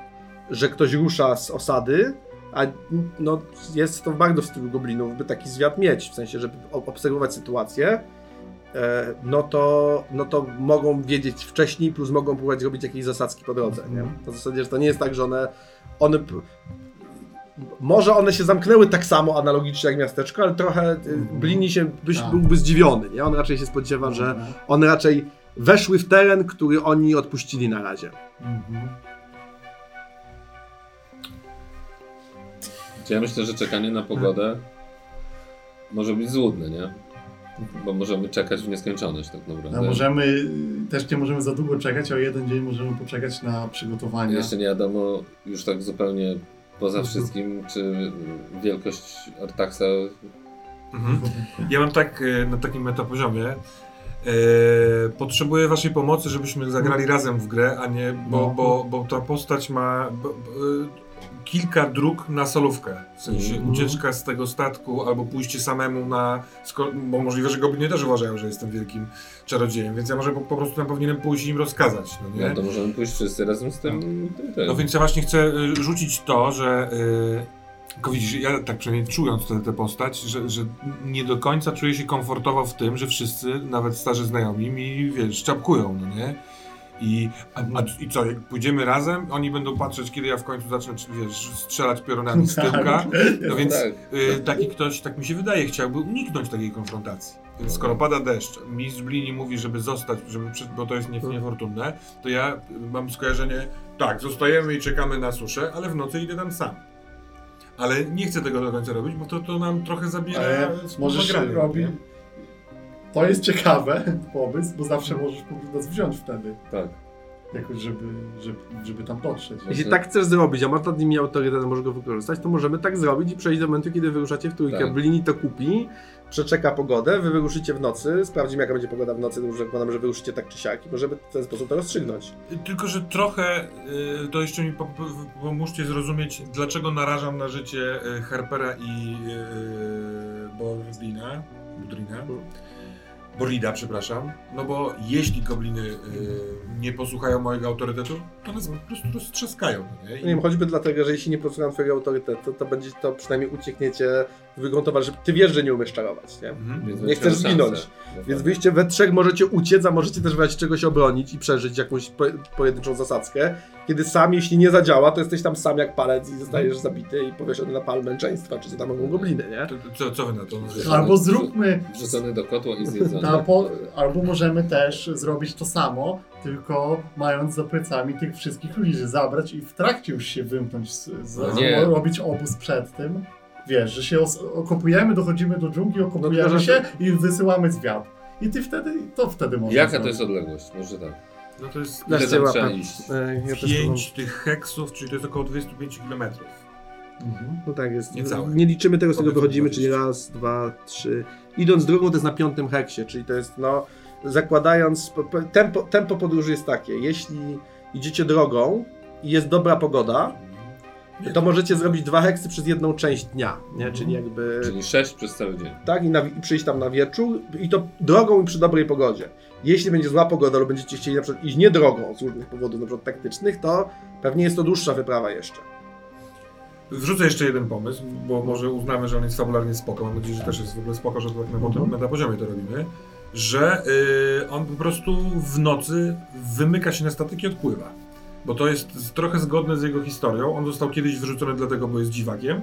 że ktoś rusza z osady, a no, jest to bardzo w stylu goblinów, by taki zwiat mieć, w sensie, żeby obserwować sytuację, e, no to, no to mogą wiedzieć wcześniej, plus mogą próbować robić jakieś zasadzki po drodze. Nie? Na zasadzie, że to nie jest tak, że one, one może one się zamknęły tak samo analogicznie jak miasteczko, ale trochę y, Blini się byś, Tak. byłby zdziwiony. Nie? On raczej się spodziewa, że Mhm. one raczej weszły w teren, który oni odpuścili na razie. Mhm. Ja myślę, że czekanie na pogodę może być złudne, nie? Bo możemy czekać w nieskończoność tak naprawdę. No, możemy, też nie możemy za długo czekać, a o jeden dzień możemy poczekać na przygotowanie. Jeszcze nie wiadomo już tak zupełnie poza Mhm. wszystkim, czy wielkość Artaxa Mhm. Ja mam tak e, na takim metapoziomie. E, potrzebuję waszej pomocy, żebyśmy zagrali razem w grę, a nie, bo, No. bo, bo ta postać ma bo, bo, e, kilka dróg na solówkę. W sensie Mhm. ucieczka z tego statku albo pójście samemu na. Bo możliwe, że gobliny też uważają, że jestem wielkim czarodziejem, więc ja może po, po prostu tam powinienem pójść i im rozkazać. No nie? no to możemy pójść wszyscy razem z tym. tym. No więc ja właśnie chcę y, rzucić to, że. Y, tylko widzisz, ja tak przynajmniej czując tę tę postać, że, że nie do końca czuję się komfortowo w tym, że wszyscy, nawet starzy znajomi, mi wiesz, czapkują, no nie? I, a, a, I co, jak pójdziemy razem, oni będą patrzeć, kiedy ja w końcu zacznę, wiesz, strzelać pionami z tyłka. No więc tak. y, taki ktoś, tak mi się wydaje, chciałby uniknąć takiej konfrontacji. Więc skoro pada deszcz, mistrz Blini mówi, żeby zostać, żeby, bo to jest nie, niefortunne, to ja mam skojarzenie, tak, zostajemy i czekamy na suszę, ale w nocy idę tam sam. Ale nie chcę tego do końca robić, bo to, to nam trochę zabiera Ale możesz robić. To jest ciekawe pomysł, bo zawsze możesz po prostu nas wziąć wtedy. Tak. Jakoś, żeby, żeby, żeby tam dotrzeć. Jeśli tak chcesz zrobić, a masz nad nimi autorytet, możesz go wykorzystać, to możemy tak zrobić i przejść do momentu, kiedy wyruszacie w trójkę. Tak. Blini to kupi, przeczeka pogodę, wy wyruszycie w nocy, sprawdzimy jaka będzie pogoda w nocy, to już zakładam, że wyruszycie tak czy siak i możemy w ten sposób to rozstrzygnąć. Tylko, że trochę y, to jeszcze mi po, po, pomóżcie zrozumieć, dlaczego narażam na życie y, Harpera i y, Borlina, Budrina. Borlida, przepraszam. No bo jeśli gobliny y, nie posłuchają mojego autorytetu, to nas po prostu roztrzaskają. no Nie? Nie wiem, choćby dlatego, że jeśli nie posłucham twojego autorytetu, to będzie to przynajmniej uciekniecie wygruntować, że ty wiesz, że nie umiesz czarować, nie? Mhm. Nie chcesz zginąć. szansę. Więc wyjście we trzech możecie uciec, a możecie też w razie czegoś obronić i przeżyć jakąś po, pojedynczą zasadzkę. Kiedy sam, jeśli nie zadziała, to jesteś tam sam jak palec i zostajesz zabity i powieszony na pal męczeństwa, czy co tam mogą gobliny, nie? Co, co wy na to? Albo zróbmy Wrzucony do kotła i zjedzony. Po, albo możemy też zrobić to samo, tylko mając za plecami tych wszystkich ludzi, że zabrać i w trakcie już się wymknąć, z, z, No robić obóz przed tym. Wiesz, że się okopujemy, dochodzimy do dżungli, okopujemy tylko, że- się i wysyłamy zwiat. I ty wtedy, to wtedy można Jaka to jest odległość? Może tak. No to jest Ile tam łapę. trzeba iść? E, ja też 5 tych heksów, czyli to jest około 25 km. Mhm. No tak jest. Niecałe. Nie liczymy tego, z tego wychodzimy, czyli 20. raz, dwa, trzy. Idąc drogą to jest na piątym heksie, czyli to jest no, zakładając, po- po- tempo, tempo podróży jest takie, jeśli idziecie drogą i jest dobra pogoda, to możecie zrobić dwa heksy przez jedną część dnia, nie? Czyli jakby, Czyli 6 przez cały dzień. tak, i, na, i przyjść tam na wieczór i to drogą i przy dobrej pogodzie. Jeśli będzie zła pogoda lub będziecie chcieli na przykład iść nie drogą z różnych powodów, na przykład taktycznych, to pewnie jest to dłuższa wyprawa jeszcze. Wrzucę jeszcze jeden pomysł, bo może uznamy, że on jest fabularnie spoko. Mam nadzieję, że też jest w ogóle spoko, że tak na, Mhm. na, na poziomie to robimy. Że y, on po prostu w nocy wymyka się na statek i odpływa. Bo to jest trochę zgodne z jego historią. On został kiedyś wyrzucony dlatego, bo jest dziwakiem.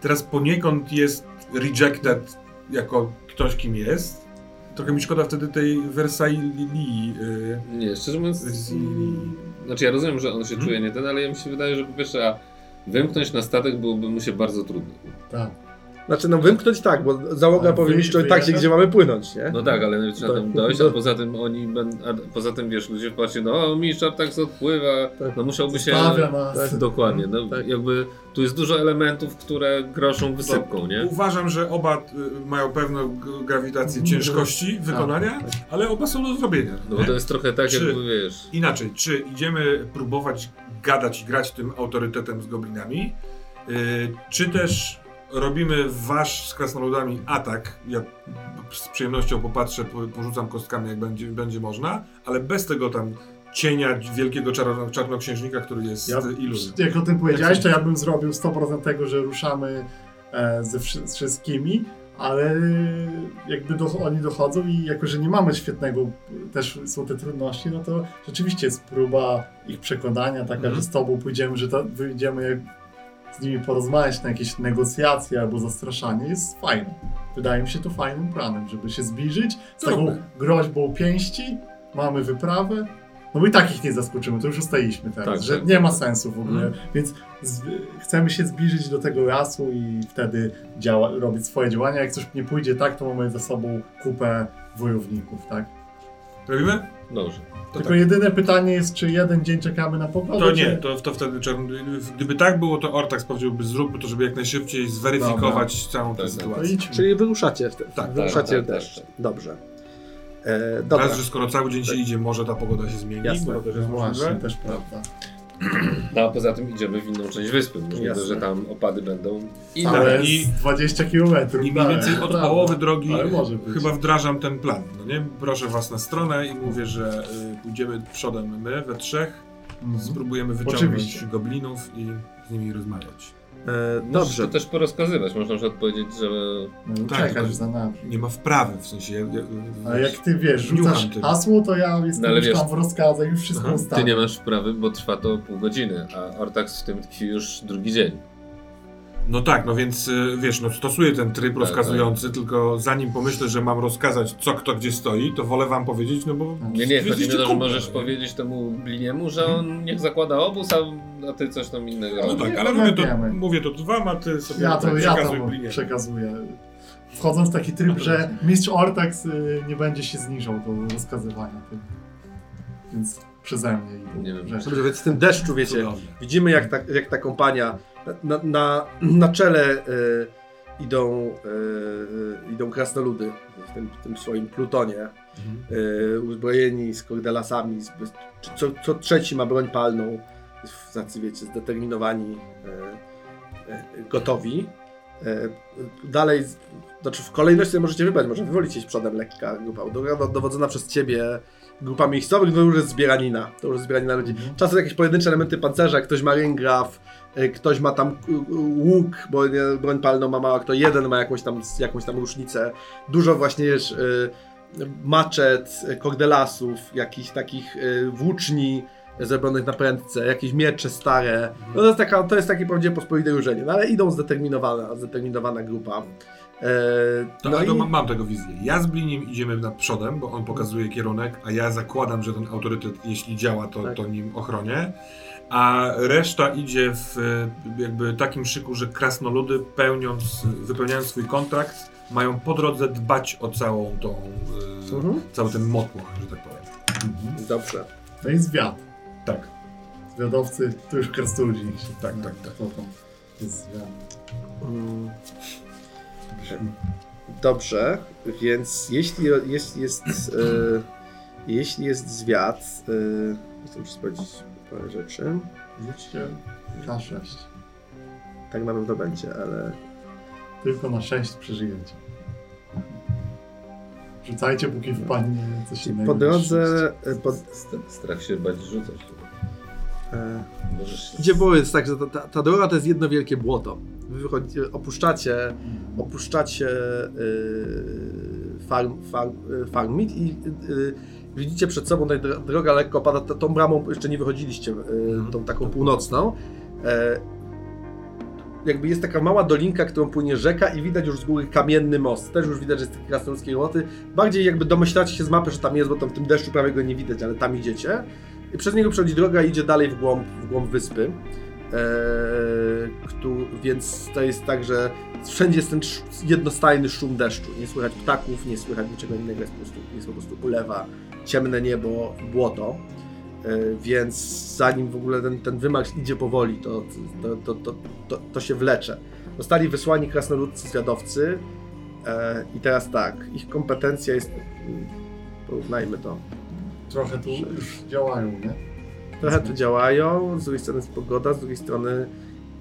Teraz poniekąd jest rejected jako ktoś, kim jest. Trochę mi szkoda wtedy tej Versailles. Y, Nie, szczerze mówiąc, Versailles. znaczy ja rozumiem, że on się Mhm. czuje nie ten, ale mi się wydaje, że po pierwsze, a wymknąć na statek byłoby mu się bardzo trudno. Tak. Znaczy, no wymknąć tak, bo załoga powie mi, że tak, wyjechać? gdzie mamy płynąć, nie? No tak, ale trzeba tam dojść, a poza tym oni będą, a poza tym wiesz, ludzie patrzą, no mistrz tak odpływa, Tak. no musiałby się... Nas. Tak. Dokładnie, no Tak. jakby tu jest dużo elementów, które groszą wysypką, nie? Uważam, że oba y, mają pewną grawitację ciężkości wykonania, ale oba są do zrobienia. No bo to jest trochę tak, Czy- jakby wiesz... Inaczej, czy idziemy próbować gadać i grać tym autorytetem z goblinami, y, czy też robimy wasz z krasnoludami atak, ja z przyjemnością popatrzę, po- porzucam kostkami jak będzie, będzie można, ale bez tego tam cienia wielkiego czarno, czarnoksiężnika, który jest Ja, iluzją. jak o tym powiedziałeś, to ja bym zrobił 100% tego, że ruszamy e, ze wszy- z wszystkimi, ale jakby do, oni dochodzą i jako, że nie mamy świetnego, też są te trudności, no to rzeczywiście jest próba ich przekonania taka, Mhm. że z tobą pójdziemy, że ta, wyjdziemy jak z nimi porozmawiać na jakieś negocjacje albo zastraszanie, jest fajne. Wydaje mi się to fajnym planem, żeby się zbliżyć z taką Zróbmy. groźbą pięści, mamy wyprawę, no bo i tak ich nie zaskoczymy, to już ustaliliśmy teraz, Tak, że tak. nie ma sensu w ogóle, Mhm. więc z, chcemy się zbliżyć do tego lasu i wtedy działa, robić swoje działania. Jak coś nie pójdzie tak, to mamy za sobą kupę wojowników, tak? Robimy? Dobrze. To Tylko tak. jedyne pytanie jest, czy jeden dzień czekamy na pogodę, To czy... nie, to, to wtedy. Gdyby tak było, to Ortax powiedziałby zróbmy to, żeby jak najszybciej zweryfikować całą tę Tak, tak. Sytuację. idźmy. Czyli wyruszacie w te, Tak, wyruszacie tak, w tak, deszcz. tak, Dobrze. E, dobra. Raz, że skoro cały dzień się idzie, może ta pogoda się zmieni, Jasne. bo to też jest właśnie, możliwe. też prawda. No a poza tym idziemy w inną część wyspy. Możliwe, Jasne. że tam opady będą inne. Ale i- z 20 km. I mniej więcej od połowy drogi chyba wdrażam ten plan, no nie? Proszę was na stronę i mówię, że y, pójdziemy przodem my we trzech, Mhm. spróbujemy wyciągnąć Oczywiście. goblinów i z nimi rozmawiać. E, Możesz dobrze. to też porozkazywać. Można na przykład powiedzieć, że No, Tak, tylko- za nami. Nie ma wprawy, w sensie... Ja, ja, A jak ty wiesz, rzucasz tym. hasło, to ja jestem No ale już wiesz- tam w rozkazach, już wszystko Aha, ty ty nie masz wprawy, bo trwa to pół godziny, a Ortax w tym tkwi już drugi dzień. No tak, no więc y, wiesz, no stosuję ten tryb Tak, rozkazujący, tylko zanim pomyślę, że mam rozkazać co kto gdzie stoi, to wolę wam powiedzieć, no bo... Nie, nie, chodzi mi o jesteście to, że możesz powiedzieć temu Bliniemu, że on niech zakłada obóz, a, a ty coś tam innego No tak, ale mówię to, mówię to wam, a ty sobie Ja to, tak ja przekazuj to przekazuję. Wchodząc w taki tryb, że mistrz Ortax y, nie będzie się zniżał do rozkazywania tym. Więc przeze mnie Nie wiem. więc w tym deszczu, wiecie, Cudownie. widzimy jak ta, jak ta kompania na, na, na czele e, idą, e, idą krasnoludy w tym, w tym swoim plutonie, Mhm. e, uzbrojeni z kordelasami, z, co, co trzeci ma broń palną, tacy wiecie, zdeterminowani, e, e, gotowi. E, dalej, znaczy w kolejności możecie wybrać, może wywolić iść przodem lekka grupa, do- dowodzona przez ciebie grupa miejscowych, to już jest zbieranina, to już jest zbieranina ludzi. Mhm. Czasem jakieś pojedyncze elementy pancerza, ktoś ma ryngraf, y, ktoś ma tam y, łuk, bo broń palną ma mała, kto jeden ma jakąś tam, jakąś tam różnicę. Dużo właśnie wiesz, y, maczet, kordelasów, jakichś takich włóczni zrobionych na prędce, jakieś miecze stare. No to jest, taka, to jest takie prawdziwie pospolite różenie, no ale idą zdeterminowana, zdeterminowana grupa. E, To, no i, mam, mam tego wizję. Ja z Bliniem idziemy na przodem, bo on pokazuje kierunek, a ja zakładam, że ten autorytet, jeśli działa, to, Tak. to nim ochronię. A reszta idzie w jakby takim szyku, że krasnoludy pełniąc, wypełniając swój kontrakt, mają po drodze dbać o całą tą, e, Mhm. cały ten motłoch, że tak powiem. Mhm. Dobrze. To jest zwiat. Tak, Zwiadowcy to już krasnoludzi. tak, tak, tak. To tam jest zwiat. Mm. Dobrze, więc jeśli jest, jest, e, jeśli jest zwiat, e, chcę muszę sprawdzić parę rzeczy. Rzućcie K6. Tak na pewno będzie, ale Tylko na 6 przeżyjecie. Rzucajcie, póki wpadnie coś innego. po drodze, e, po, St- Strach się bać rzucać. e, Możesz. Gdzie było jest tak, że ta, ta, ta droga to jest jedno wielkie błoto. Wy wychodzicie, opuszczacie, opuszczacie yy, farm, farm, yy, farm i yy, widzicie przed sobą, tutaj dro- droga lekko pada, tą bramą jeszcze nie wychodziliście, yy, tą taką północną. E, jakby jest taka mała dolinka, którą płynie rzeka i widać już z góry kamienny most. Też już widać, że jest krasnoludzkiej łoty. Bardziej jakby domyślacie się z mapy, że tam jest, bo tam w tym deszczu prawie go nie widać, ale tam idziecie. I przez niego przechodzi droga i idzie dalej w głąb, w głąb wyspy. Eee, któ- więc to jest tak, że wszędzie jest ten jednostajny szum deszczu. Nie słychać ptaków, nie słychać niczego innego, jest po prostu, jest po prostu ulewa, ciemne niebo błoto. Eee, więc zanim w ogóle ten, ten wymach idzie powoli, to, to, to, to, to, to się wlecze. Zostali wysłani krasnoludcy zwiadowcy eee, i teraz tak, ich kompetencja jest, porównajmy to, Trochę tu już działają, nie? Trochę tu działają, z drugiej strony jest pogoda, z drugiej strony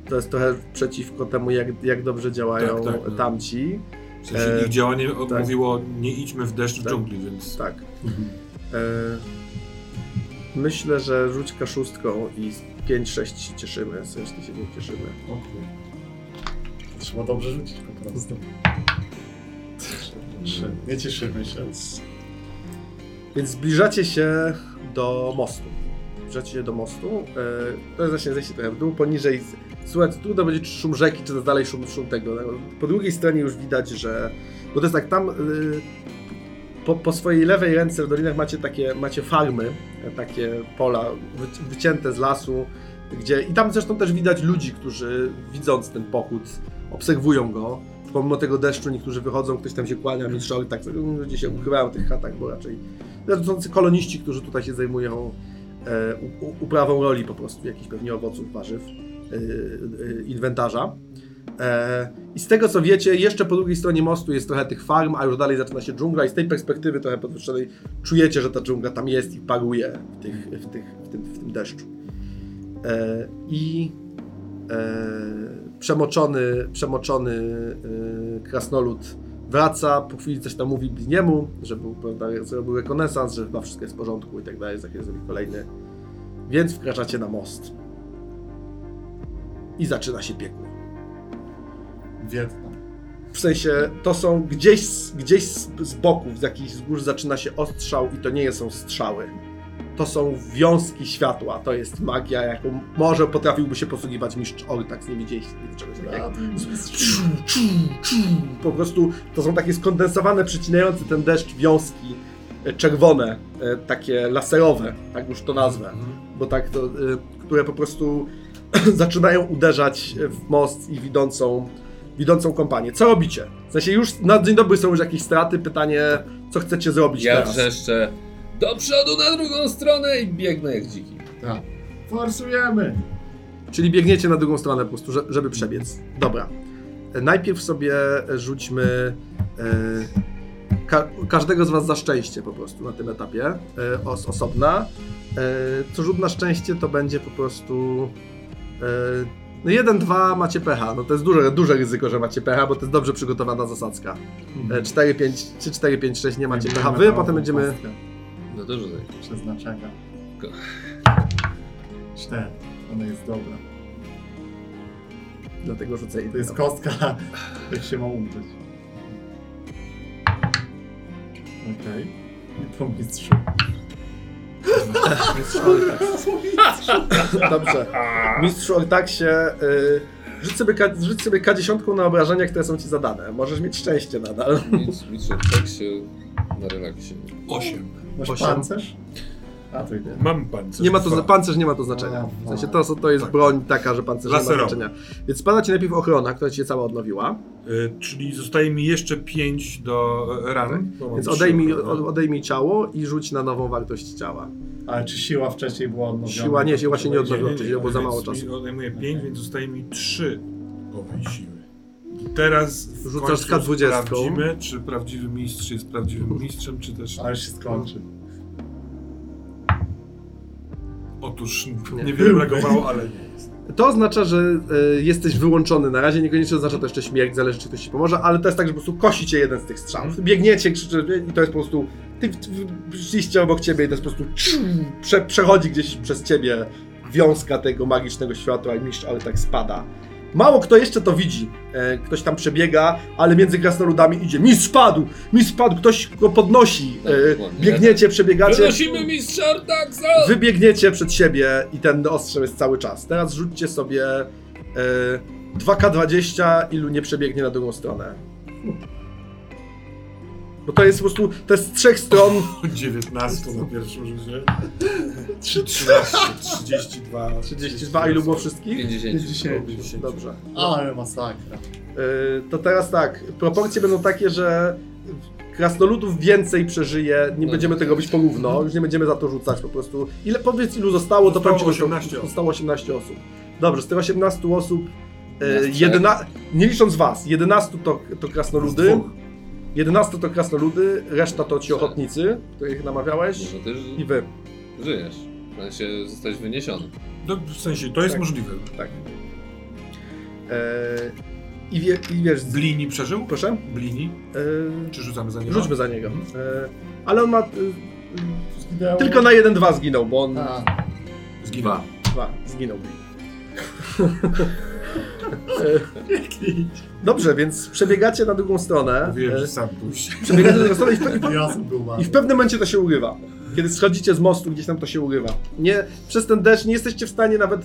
to jest trochę przeciwko temu, jak, jak dobrze działają Tak, tak, no. tamci. W sensie ich działanie tak. mówiło nie idźmy w deszcz w Tak. dżungli, więc Tak. Mhm. E, myślę, że rzuć kaszustką i z 5-6 się cieszymy, reszty się nie cieszymy. O kurde. To Trzeba dobrze rzucić po prostu. Nie cieszymy się. Więc zbliżacie się do mostu. Się do mostu. E, to jest właśnie zejście trochę w dół, poniżej. Słuchajcie, trudno będzie szum rzeki, czy dalej szum, szum tego. Po drugiej stronie już widać, że. Bo to jest tak, tam y, po, po swojej lewej ręce w dolinach macie takie macie farmy, e, takie pola wy, wycięte z lasu, gdzie. I tam zresztą też widać ludzi, którzy widząc ten pochód, obserwują go. Pomimo tego deszczu niektórzy wychodzą, ktoś tam się kłania, mistrzowi, tak ludzie się ukrywają w tych chatach, bo raczej to są koloniści, którzy tutaj się zajmują e, u- uprawą roli po prostu, jakichś pewnie owoców, warzyw, e, e, inwentarza. E, I z tego co wiecie, jeszcze po drugiej stronie mostu jest trochę tych farm, a już dalej zaczyna się dżungla i z tej perspektywy trochę podwyższonej czujecie, że ta dżungla tam jest i paruje w, tych, w, tych, w, tym, w tym deszczu. E, I e, przemoczony, przemoczony e, krasnolud wraca, po chwili coś tam mówi Bliniemu, że był, prawda, zrobił rekonesans, że chyba wszystko jest w porządku i tak dalej, za chwilę zrobi kolejny. Więc wkraczacie na most. I zaczyna się piekło. Wietnam. W sensie, to są gdzieś, z- gdzieś z, z boków, z jakichś wzgórz zaczyna się ostrzał i to nie są strzały. To są wiązki światła, to jest magia, jaką może potrafiłby się posługiwać mistrz Ortax, nie widzieliście nigdy czegoś takiego. Czu, czu, czu. Po prostu to są takie skondensowane, przecinające ten deszcz wiązki e, czerwone, e, takie laserowe, tak już to nazwę, bo tak to, e, które po prostu zaczynają uderzać w most i widzącą, widzącą kompanię. Co robicie? W sensie już na dzień dobry są już jakieś straty, pytanie, co chcecie zrobić Ja teraz? wrzeszczę do przodu na drugą stronę i biegnę jak dziki. Tak. Forsujemy! Czyli biegniecie na drugą stronę po prostu, że- żeby przebiec. Dobra. E, Najpierw sobie rzućmy e, ka każdego z was za szczęście po prostu na tym etapie, e, os osobna. E, co rzut na szczęście to będzie po prostu e, no 1, 2 macie pecha. No to jest duże, duże ryzyko, że macie pecha, bo to jest dobrze przygotowana zasadzka. E, 4, 5, 3, 4, 5, 6 nie macie pecha. Wy potem będziemy... No to rzucaj. Przeznaczenia. Cztery. Ona jest dobra. Dlatego rzucę To jest kostka, jak się ma umrzeć. Okej. I po mistrzu. Mistrz Ortax. Dobrze. Mistrz Ortaxie, y, rzuć, sobie K, rzuć sobie K10 na obrażenia, które są ci zadane. Możesz mieć szczęście nadal. Mistrz, mistrz tak się na relaksie. osiem. Masz Osiem. pancerz? A to nie. Mam pancerz. Nie ma to, dwa. pancerz nie ma to znaczenia. W sensie to, to jest Tak. broń taka, że pancerz nie ma znaczenia. Więc spada ci najpierw ochrona, która ci się cała odnowiła. Y, czyli zostaje mi jeszcze 5 do e, ran. bo mam Więc trzy odejmij, od- odejmij ciało i rzuć na nową wartość ciała. Ale czy siła wcześniej była odnowiona? Siła nie, siła się nie Nie, odnowiła, wcześniej nie, było za więc mało mi czasu. Odejmuję 5, więc zostaje mi 3 owej siły. Teraz w Rzucasz końcu z K20. sprawdzimy, czy prawdziwy mistrz jest prawdziwym mistrzem, czy też... Ale się skończy. Otóż Nie. niewiele brakowało, ale nie jest. To oznacza, że e, jesteś wyłączony na razie, niekoniecznie oznacza to jeszcze śmierć, zależy czy ktoś ci pomoże, ale to jest tak, że po prostu kosi cię jeden z tych strzałów. Biegniecie, krzyczy i to jest po prostu, ty, ty przyjście obok ciebie i to jest po prostu ciu, prze, przechodzi gdzieś przez ciebie wiązka tego magicznego światła i mistrz, ale tak spada. Mało kto jeszcze to widzi. E, ktoś tam przebiega, ale między krasnoludami idzie. Mistrz spadł! Mistrz spadł! Ktoś go podnosi. Tak, E, dokładnie. biegniecie, przebiegacie. Wynosimy mistrza Artaxa! Wybiegniecie przed siebie i ten ostrzał jest cały czas. Teraz rzućcie sobie e, 2K20, ilu nie przebiegnie na drugą stronę. Bo to jest po prostu, to jest z trzech stron. 19 na pierwszym rzucie. 13, 32. 32, a ilu było wszystkich? 50. 50. Dobrze. Ale masakra. E, to teraz tak, proporcje będą takie, że krasnoludów więcej przeżyje, nie No. będziemy tego robić porówno, już nie będziemy za to rzucać po prostu. Ile, powiedz ilu zostało, to Zostało powiem ci, że 18 osób. Zostało 18 osób. Dobrze, z tych 18 osób, e, Nas trzech. jedyna, nie licząc was, 11 to, to krasnoludy, Dwóch. 11 to krasnoludy, reszta to ci ochotnicy, których namawiałeś No to ty i wy. żyjesz. W sensie zostałeś wyniesiony. No, w sensie, to jest Tak. możliwe. Tak. E, i, wie, I wiesz, z- Blini przeżył? proszę, Blini? e, Czy rzucamy za niego? rzućmy za niego. E, ale on ma, e, Zginęło. tylko na 1-2 zginął, bo on A, Zginął. dwa zginął. E, Dobrze, więc przebiegacie na drugą stronę. Mówiłem, e, że sam pójść. Przebiegacie na drugą stronę i w, pe- i pe- Jasny był I mały. w pewnym momencie to się urywa. Kiedy schodzicie z mostu, gdzieś tam to się urywa. Nie, przez ten deszcz nie jesteście w stanie nawet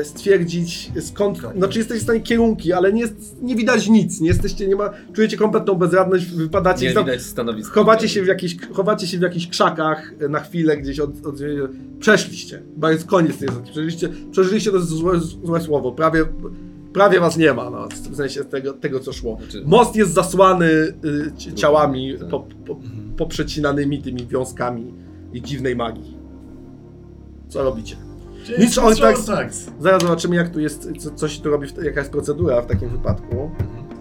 e, stwierdzić skąd, znaczy jesteście w stanie kierunki, ale nie, jest, nie widać nic, nie jesteście, nie ma, czujecie kompletną bezradność, wypadacie Nie i tam, widać stanowiska. chowacie się w jakichś, chowacie się w jakichś krzakach e, na chwilę gdzieś od, od przeszliście, bo jest koniec tej zasady. przeżyliście, przeżyliście to jest złe, złe słowo, prawie, prawie was nie ma, no, w sensie tego, tego co szło. Znaczy- Most jest zasłany y, ci- ciałami Tak. po, po, poprzecinanymi tymi wiązkami i dziwnej magii. Co robicie? Mistrz Ortax- tak. Zaraz zobaczymy, jak tu jest, co, coś tu robi, jaka jest procedura w takim wypadku.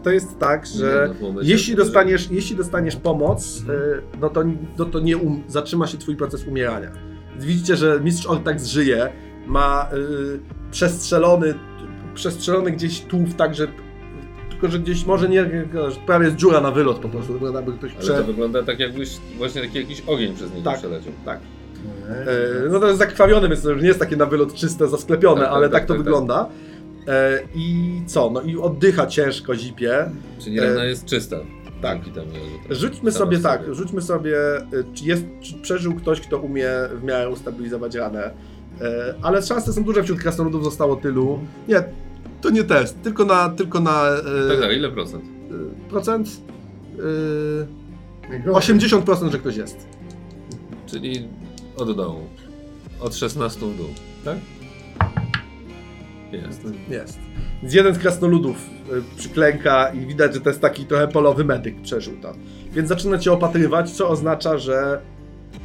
To jest tak, że no, w momencie, jeśli dostaniesz, jeśli dostaniesz pomoc, y, no to, no to nie um, zatrzyma się twój proces umierania. Widzicie, że mistrz Ortax żyje, ma y, przestrzelony, przestrzelony gdzieś tułów tak, że tylko, że gdzieś może nie, prawie jest dziura na wylot po prostu, wygląda jakby ktoś Ale prze... to wygląda tak jakbyś właśnie taki jakiś ogień przez niego Tak. przeleciał. Tak. E, no to jest zakrwawiony, więc to już nie jest takie na wylot czyste, zasklepione, Tak, tak, ale tak, tak, to tak, wygląda. E, I co? No i oddycha ciężko, zipie. Czyli rana E, jest czysta. tak. Rzućmy sobie w tak, rzućmy sobie, czy, jest, czy przeżył ktoś, kto umie w miarę ustabilizować ranę. E, ale szanse są duże, wśród krasnoludów zostało tylu. Nie, to nie test, tylko na, tylko na e, Tak, tak, ile procent? e, procent. E, Najgorzej. 80% że ktoś jest. Czyli od dołu. Od 16 w dół, tak? Jest. Jest. Więc jeden z krasnoludów przyklęka i widać, że to jest taki trochę polowy medyk, przeżył to. Więc zaczyna cię opatrywać, co oznacza, że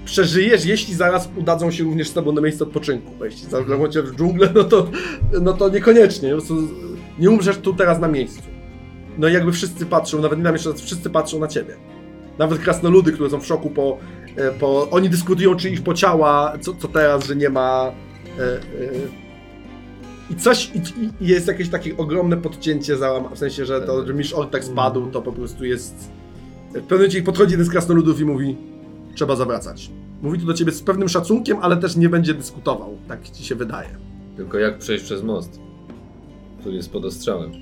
przeżyjesz, jeśli zaraz udadzą się również z tobą na miejsce odpoczynku. Bo jeśli zagrożą cię w dżunglę, no to, no to niekoniecznie. Nie umrzesz tu teraz na miejscu. No i jakby wszyscy patrzą, nawet nie na mnie, wszyscy patrzą na ciebie. Nawet krasnoludy, które są w szoku po... e, po oni dyskutują, czy ich po ciała, co, co teraz, że nie ma... E, e, i coś, i, i jest jakieś takie ogromne podcięcie, załam, w sensie, że to, że Ortak spadł, to po prostu jest... W pewnym momencie podchodzi jeden z krasnoludów i mówi, trzeba zawracać. Mówi to do ciebie z pewnym szacunkiem, ale też nie będzie dyskutował, tak ci się wydaje. Tylko jak przejść przez most, który jest pod ostrzałem.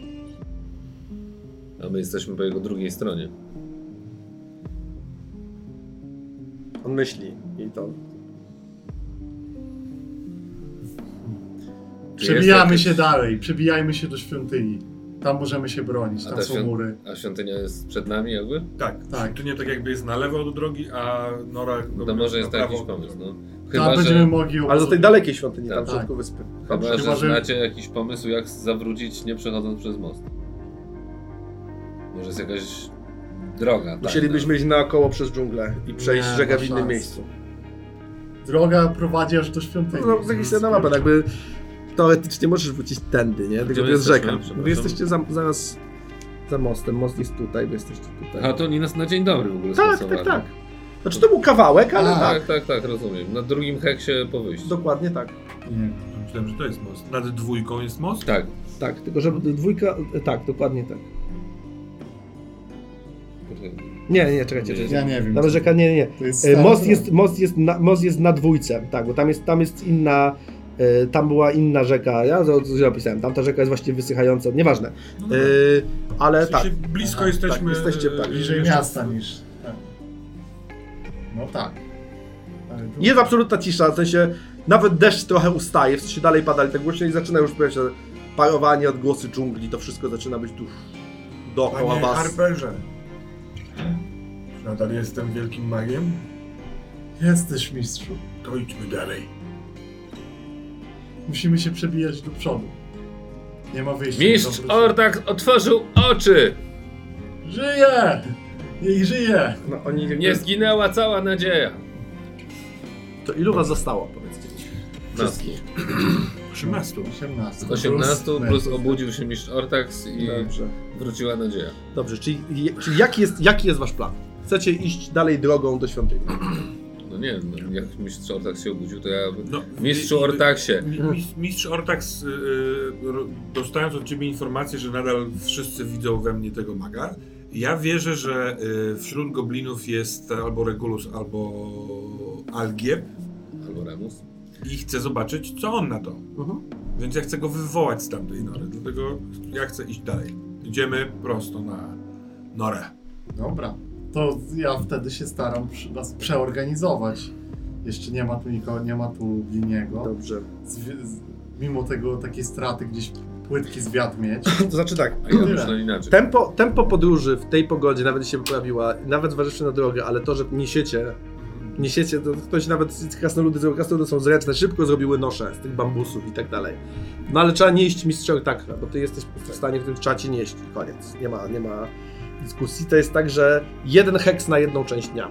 A my jesteśmy po jego drugiej stronie. On myśli i to... Przebijamy jakieś- się dalej, przebijajmy się do świątyni. Tam możemy się bronić, tam ta są mury. A świątynia jest przed nami jakby? Tak, Tak. tak. To nie tak jakby jest na lewo od drogi, a Nora No na to może jest to prawo jakiś pomysł, no. Tam Chyba, będziemy że, mogli Ale do tej dalekiej świątyni, tam Tak. w środku wyspy. chyba, Chyba, że że- znacie jakiś pomysł, jak zawrócić nie przechodząc przez most. Może jest jakaś droga. tajna. Musielibyśmy iść naokoło przez dżunglę i przejść Nie rzekę w innym szans. miejscu. Droga prowadzi aż do świątyni. No, to jakiś na mapę, jakby teoretycznie możesz wrócić tędy, nie? Tylko to jest rzeka. Wy jesteście za, zaraz za mostem. Most jest tutaj, wy jesteście tutaj. A to oni nas na dzień dobry w ogóle tak, tak, skasowali. tak. Znaczy to był kawałek, ale A. tak. Tak, tak, tak, rozumiem. Na drugim heksie po wyjściu. Dokładnie tak. Nie. Myślałem, że to jest most. Nad dwójką jest most? Tak. Tak, tylko że dwójka, tak, dokładnie tak. Nie, nie, czekajcie, czekajcie. Ja nie wiem. Nawet rzeka, nie, nie, jest Most jest, most, jest na, most jest na dwójce, tak, bo tam jest, tam jest inna, tam była inna rzeka, ja to źle opisałem, tamta rzeka jest właściwie wysychająca, nieważne, No e, ale W tak, sensie blisko Aha, jesteśmy. tak, jesteście, tak. e, Bliżej jeszcze- miasta niż... Tak. No tak. Tu- jest absolutna cisza, w sensie nawet deszcz trochę ustaje, w sensie dalej pada, ale tak głośno i zaczyna już pojawiać się parowanie, odgłosy dżungli, to wszystko zaczyna być tu dookoła Panie was. Harperze. Czy Nadal jestem wielkim magiem? Jesteś mistrzu. To idźmy dalej. Musimy się przebijać do przodu. Nie ma wyjścia. Mistrz. Ortak otworzył oczy! Żyje! Niech żyje! No, oni jakby, Nie zginęła cała nadzieja. to ilu was zostało, powiedzcie? Wszystkich. 18. 18. 18 plus, plus obudził się mistrz Ortax i Dobrze. wróciła nadzieja. Dobrze, czyli, czyli jaki, jest, jaki jest wasz plan? Chcecie iść dalej drogą do świątyni? Nie wiem, no, jak mistrz Ortax się obudził, to ja... No, Mistrzu i- i- Ortaksie! mi- Mistrz, mistrz Ortax, y, y, dostając od ciebie informację, że nadal wszyscy widzą we mnie tego maga, ja wierzę, że y, wśród goblinów jest albo Regulus, albo Algieb Albo Remus. i chcę zobaczyć, co on na to. Mhm. Więc ja chcę go wywołać z tamtej nory, dlatego ja chcę iść dalej. Idziemy prosto na norę. Dobra. To ja wtedy się staram nas przeorganizować. Jeszcze nie ma tu nikogo, nie ma tu liniego. Dobrze. Z, z, mimo tego takiej straty gdzieś płytki zwiat mieć. To znaczy tak, A ja myślę inaczej. tempo, tempo podróży w tej pogodzie nawet się pojawiła, nawet zważywszy na drogę, ale to, że niesiecie, niesiecie, to ktoś nawet krasnoludy, zrobił- krasnoludy są zręczne, szybko zrobiły nosze z tych bambusów i tak dalej. No ale trzeba nieść mistrza tak, bo ty jesteś w stanie w tym czacie nieść i koniec. Nie ma, nie ma dyskusji. To jest tak, że jeden heks na jedną część dnia.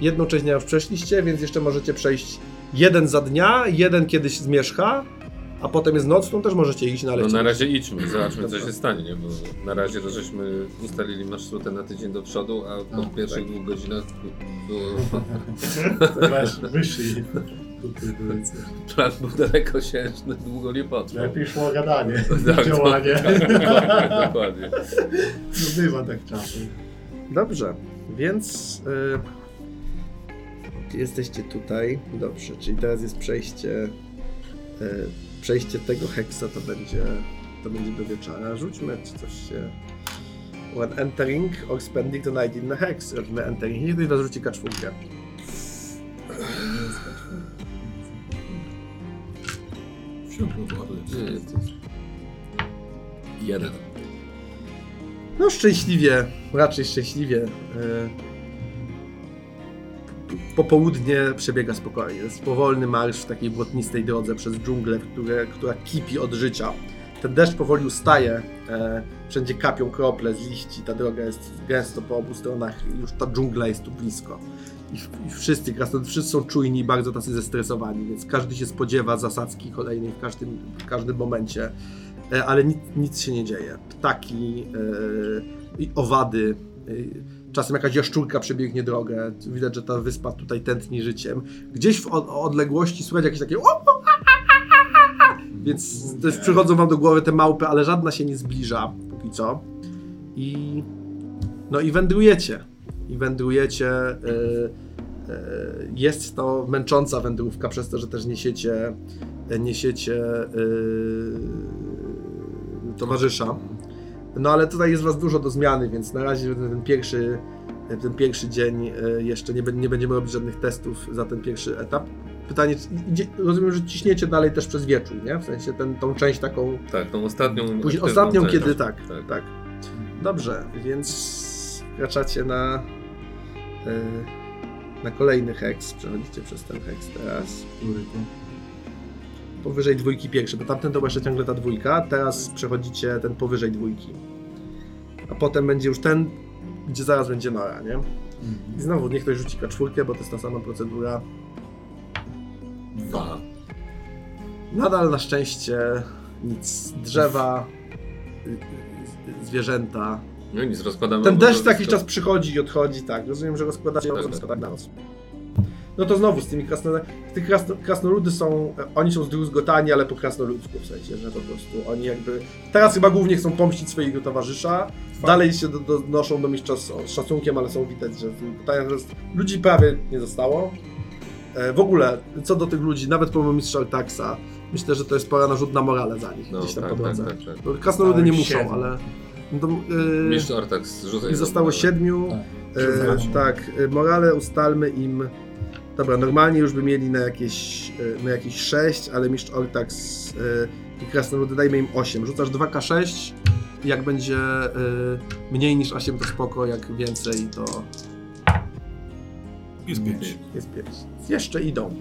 Jedną część dnia już przeszliście, więc jeszcze możecie przejść jeden za dnia, jeden kiedyś zmierzcha, a potem jest noc, to też możecie iść na No lecie. na razie idźmy, zobaczmy co się stanie, nie? Bo na razie to żeśmy ustalili marszrutę na tydzień do przodu, a po No, pierwszych tak. dwóch godzinach było... Wyszli. Plan był dalekosiężny, długo nie potrwał. Lepiej szło gadanie, Tak, działanie. Dokładnie, dokładnie. No bywa tak czasem. Dobrze, więc y, jesteście tutaj. Dobrze, czyli teraz jest przejście. Y, przejście tego heksa to będzie to będzie do wieczora. Rzućmy czy coś się. When entering or spending the night in the hex. Robimy entering. Niech ktoś was rzuci kaczwórkę. Jest. Jeden. No szczęśliwie, raczej szczęśliwie. y, Popołudnie przebiega spokojnie. Jest powolny marsz w takiej błotnistej drodze przez dżunglę, które, która kipi od życia. Ten deszcz powoli ustaje, e, wszędzie kapią krople z liści, ta droga jest gęsto po obu stronach, już ta dżungla jest tu blisko. I, wszyscy, krasnoludy, wszyscy są czujni i bardzo tacy zestresowani, więc każdy się spodziewa zasadzki kolejnej w każdym, w każdym momencie, e, ale nic, nic się nie dzieje. Ptaki i owady, e, czasem jakaś jaszczurka przebiegnie drogę, widać, że ta wyspa tutaj tętni życiem. Gdzieś w odległości słychać jakieś takie więc jest, przychodzą wam do głowy te małpy, ale żadna się nie zbliża póki co. I no i wędrujecie. I wędrujecie. y, y, jest to męcząca wędrówka przez to, że też niesiecie niesiecie y, towarzysza. No ale tutaj jest was dużo do zmiany, więc na razie ten pierwszy ten pierwszy dzień jeszcze nie, nie będziemy robić żadnych testów za ten pierwszy etap. pytanie, rozumiem, że ciśniecie dalej też przez wieczór, nie? W sensie ten, tą część taką, Tak, tą ostatnią. później, ostatnią, część. kiedy tak, tak, tak. Dobrze, więc wkraczacie na, na kolejny heks, przechodzicie przez ten heks teraz. Który? Powyżej dwójki pierwszy, bo tamten to jeszcze ciągle ta dwójka, teraz przechodzicie ten powyżej dwójki. A potem będzie już ten, gdzie zaraz będzie Nora, nie? I znowu niech ktoś rzuci K4, bo to jest ta sama procedura. Dwa. Nadal na szczęście nic. Drzewa, y, y, zwierzęta. No nic, rozkładamy. Ten deszcz jakiś czas przychodzi i odchodzi, tak. Rozumiem, że rozkładacie Tak, tak, tak. na noc. No to znowu z tymi krasnoludami. Tych krasno, krasnoludy są, oni są zdruzgotani, ale po krasnoludzku w sensie, że po prostu oni jakby. Teraz chyba głównie chcą pomścić swojego towarzysza. Dalej się do, do, noszą do mistrza z, z szacunkiem, ale są widać, że zdruzgotają. Ludzi prawie nie zostało. E, w ogóle, co do tych ludzi, nawet pomimo mistrza Altaxa, myślę, że to jest pora na rzut na morale za nich, No, gdzieś tam tak, po drodze. tak, tak, tak. Krasnoludy nie muszą, ale. No to, Mistrz yy, Artax rzucaj. Zostało siedmiu. Tak. E, tak, e, morale ustalmy im. Dobra, normalnie już by mieli na jakieś, e, na jakieś 6, ale mistrz Ortax e, i krasnoludy dajmy im 8. Rzucasz 2K6, jak będzie e, mniej niż 8 to spoko, jak więcej to Jest pięć. jest 5. Jeszcze idą.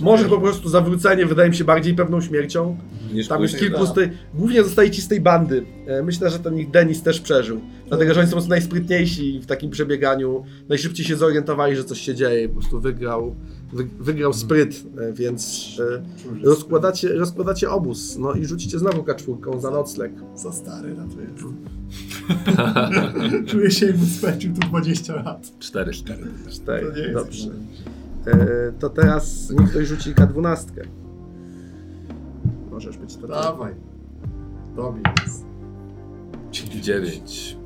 Może po prostu zawrócenie wydaje mi się bardziej pewną śmiercią. Niż Tam już później, kilku tak. z tej, głównie zostaje ci z tej bandy. E, Myślę, że ten ich Denis też przeżył. Dlatego, że oni są najsprytniejsi w takim przebieganiu. Najszybciej się zorientowali, że coś się dzieje po prostu wygrał, wy, wygrał spryt, e, więc e, rozkładacie, rozkładacie obóz. No i rzucicie znowu kaczwórką za nocleg. Za stary na to jest. Czuję się jakby spędził tu 20 lat. Cztery. Cztery. To nie jest Dobrze. E, to teraz niech ktoś rzuci K12. Możesz być to. Dawaj. Jest. Dziewięć.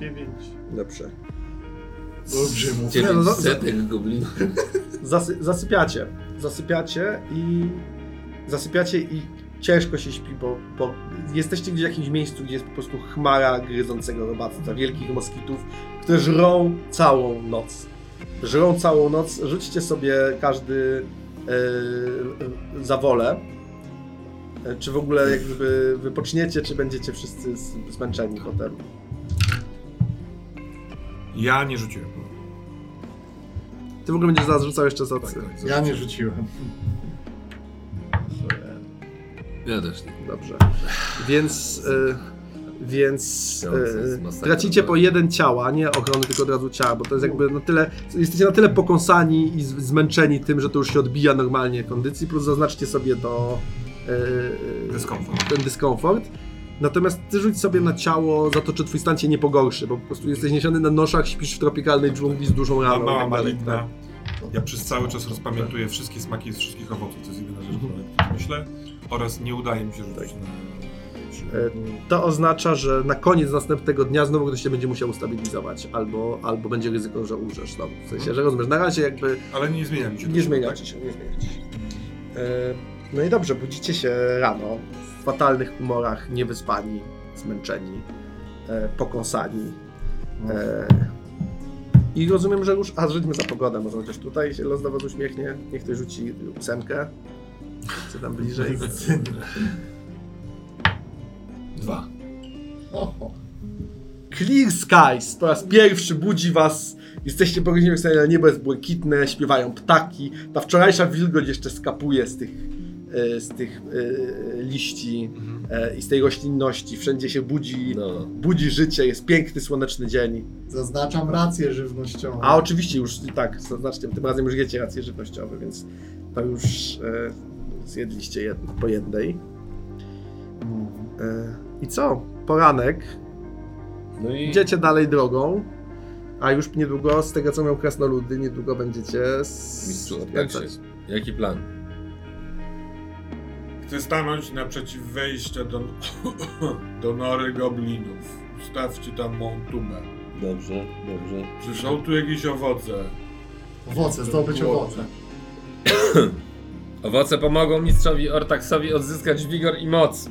9. Dobrze. Dobrze mu. Nie, no, Dziewięć za- setek goblinów. Zasy, zasypiacie. Zasypiacie i. Zasypiacie i ciężko się śpi, bo, bo jesteście gdzieś w jakimś miejscu, gdzie jest po prostu chmara gryzącego robactwa, wielkich moskitów, które żrą całą noc. Żrą całą noc. Rzućcie sobie każdy e, za wolę. E, Czy w ogóle jakby wypoczniecie, czy będziecie wszyscy zmęczeni potem. Ja nie rzuciłem. Ty w ogóle będziesz zaraz rzucał jeszcze za Tak, tak, Ja nie rzuciłem. Ja też nie. Dobrze. Więc. y, więc y, masakra. tracicie po jeden ciała, nie ochrony, tylko od razu ciała, bo to jest jakby na tyle. Jesteście na tyle pokąsani i z- zmęczeni tym, że to już się odbija normalnie kondycji, plus zaznaczcie sobie to. y, Dyskomfort. ten dyskomfort. Natomiast ty rzuć sobie na ciało za to, czy twój stan cię nie pogorszy, bo po prostu jesteś niesiony na noszach, śpisz w tropikalnej dżungli z dużą raną. mała tak maligna. tak. Ja przez cały czas rozpamiętuję wszystkie smaki z wszystkich owoców. To jest jedyna rzecz, o której myślę. Oraz nie udaje mi się rzucić na... E, To oznacza, że na koniec następnego dnia znowu ktoś się będzie musiał ustabilizować, albo, albo będzie ryzyko, że umrzesz znowu. W sensie, że rozumiesz, na razie jakby Ale nie zmienia mi się nie to, zmieniacie tak? się, nie zmieniacie się. No i dobrze, budzicie się rano w fatalnych humorach, niewyspani, zmęczeni, e, pokąsani. E, I rozumiem, że już... A, rzućmy za pogodę, może chociaż tutaj się los do was uśmiechnie. Niech ktoś rzuci ósemkę. Co tam bliżej. Dwa. Oho. Clear Skies po raz pierwszy budzi was. Jesteście po godzinie wstania, niebo jest błękitne, śpiewają ptaki. Ta wczorajsza wilgoć jeszcze skapuje z tych, e, z tych e, liści e, i z tej roślinności. Wszędzie się budzi, No. budzi życie, jest piękny, słoneczny dzień. Zaznaczam rację żywnościową. A oczywiście już tak, zaznaczcie, tym razem już jecie racje żywnościowe, więc to już e, zjedliście jedno, po jednej. Mm. E, I co? Poranek. No i Idziecie dalej drogą, a już niedługo, z tego co miał krasnoludy, niedługo będziecie mistrzu skręcać. Artaxie. Jaki plan? Chcę stanąć naprzeciw wejścia do, do nory goblinów. Ustawcie tam mą tubę. Dobrze, dobrze. Czy są tu jakieś owoce? Owoce, zdobyć owoce. Owoce pomogą mistrzowi Ortaxowi odzyskać wigor i moc.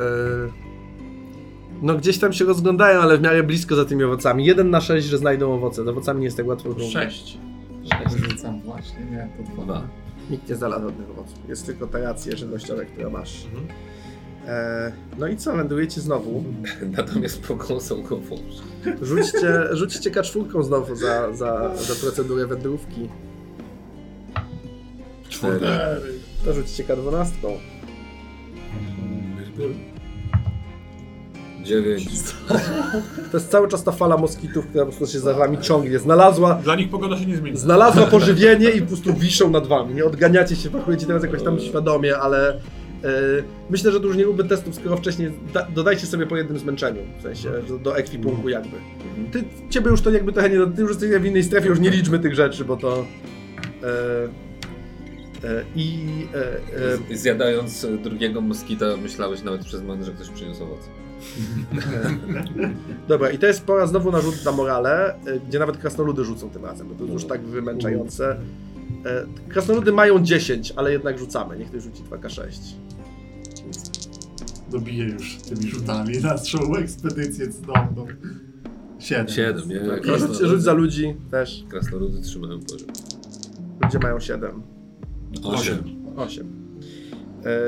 E, No gdzieś tam się rozglądają, ale w miarę blisko za tymi owocami. Jeden na sześć, że znajdą owoce. Z owocami nie jest tak łatwo. bo Sześć. Wyrzucam właśnie, nie, to dwa. Dwa. Nikt nie znalazł żadnych owoców. Jest tylko te racje żywnościowe, które masz. E, no i co, wędrujecie znowu. Natomiast pokąsą go. Rzućcie, rzućcie kaczwórką znowu za, za, za procedurę wędrówki. Cztery. Cztery. To rzućcie K12. Dziewięć. To jest cały czas ta fala moskitów, która po prostu się za wami ciągnie. Znalazła, Dla nich pogoda się nie zmieni. znalazła pożywienie i po prostu wiszą nad wami. Nie odganiacie się, pakujecie teraz jakoś tam świadomie, ale e, myślę, że już nie byłby testów, skoro wcześniej da, dodajcie sobie po jednym zmęczeniu, w sensie do, do ekwipunku jakby. Ty, ciebie już to jakby trochę nie, ty już jesteś w innej strefie, już nie liczmy tych rzeczy, bo to... E, I... E, e, Zjadając drugiego moskita myślałeś nawet przez moment, że ktoś przyniósł owoce. Dobra, i to jest pora znowu na rzut na morale, y, gdzie nawet krasnoludy rzucą tym razem, bo to jest już tak wymęczające. E, Krasnoludy mają 10, ale jednak rzucamy. Niech ktoś rzuci 2K6. Dobiję już tymi rzutami naszą ekspedycję cudowną. Siedem. Siedem, nie? I rzuć, rzuć za ludzi też. Krasnoludy trzymają poziom. Ludzie mają 7. Osiem. 8.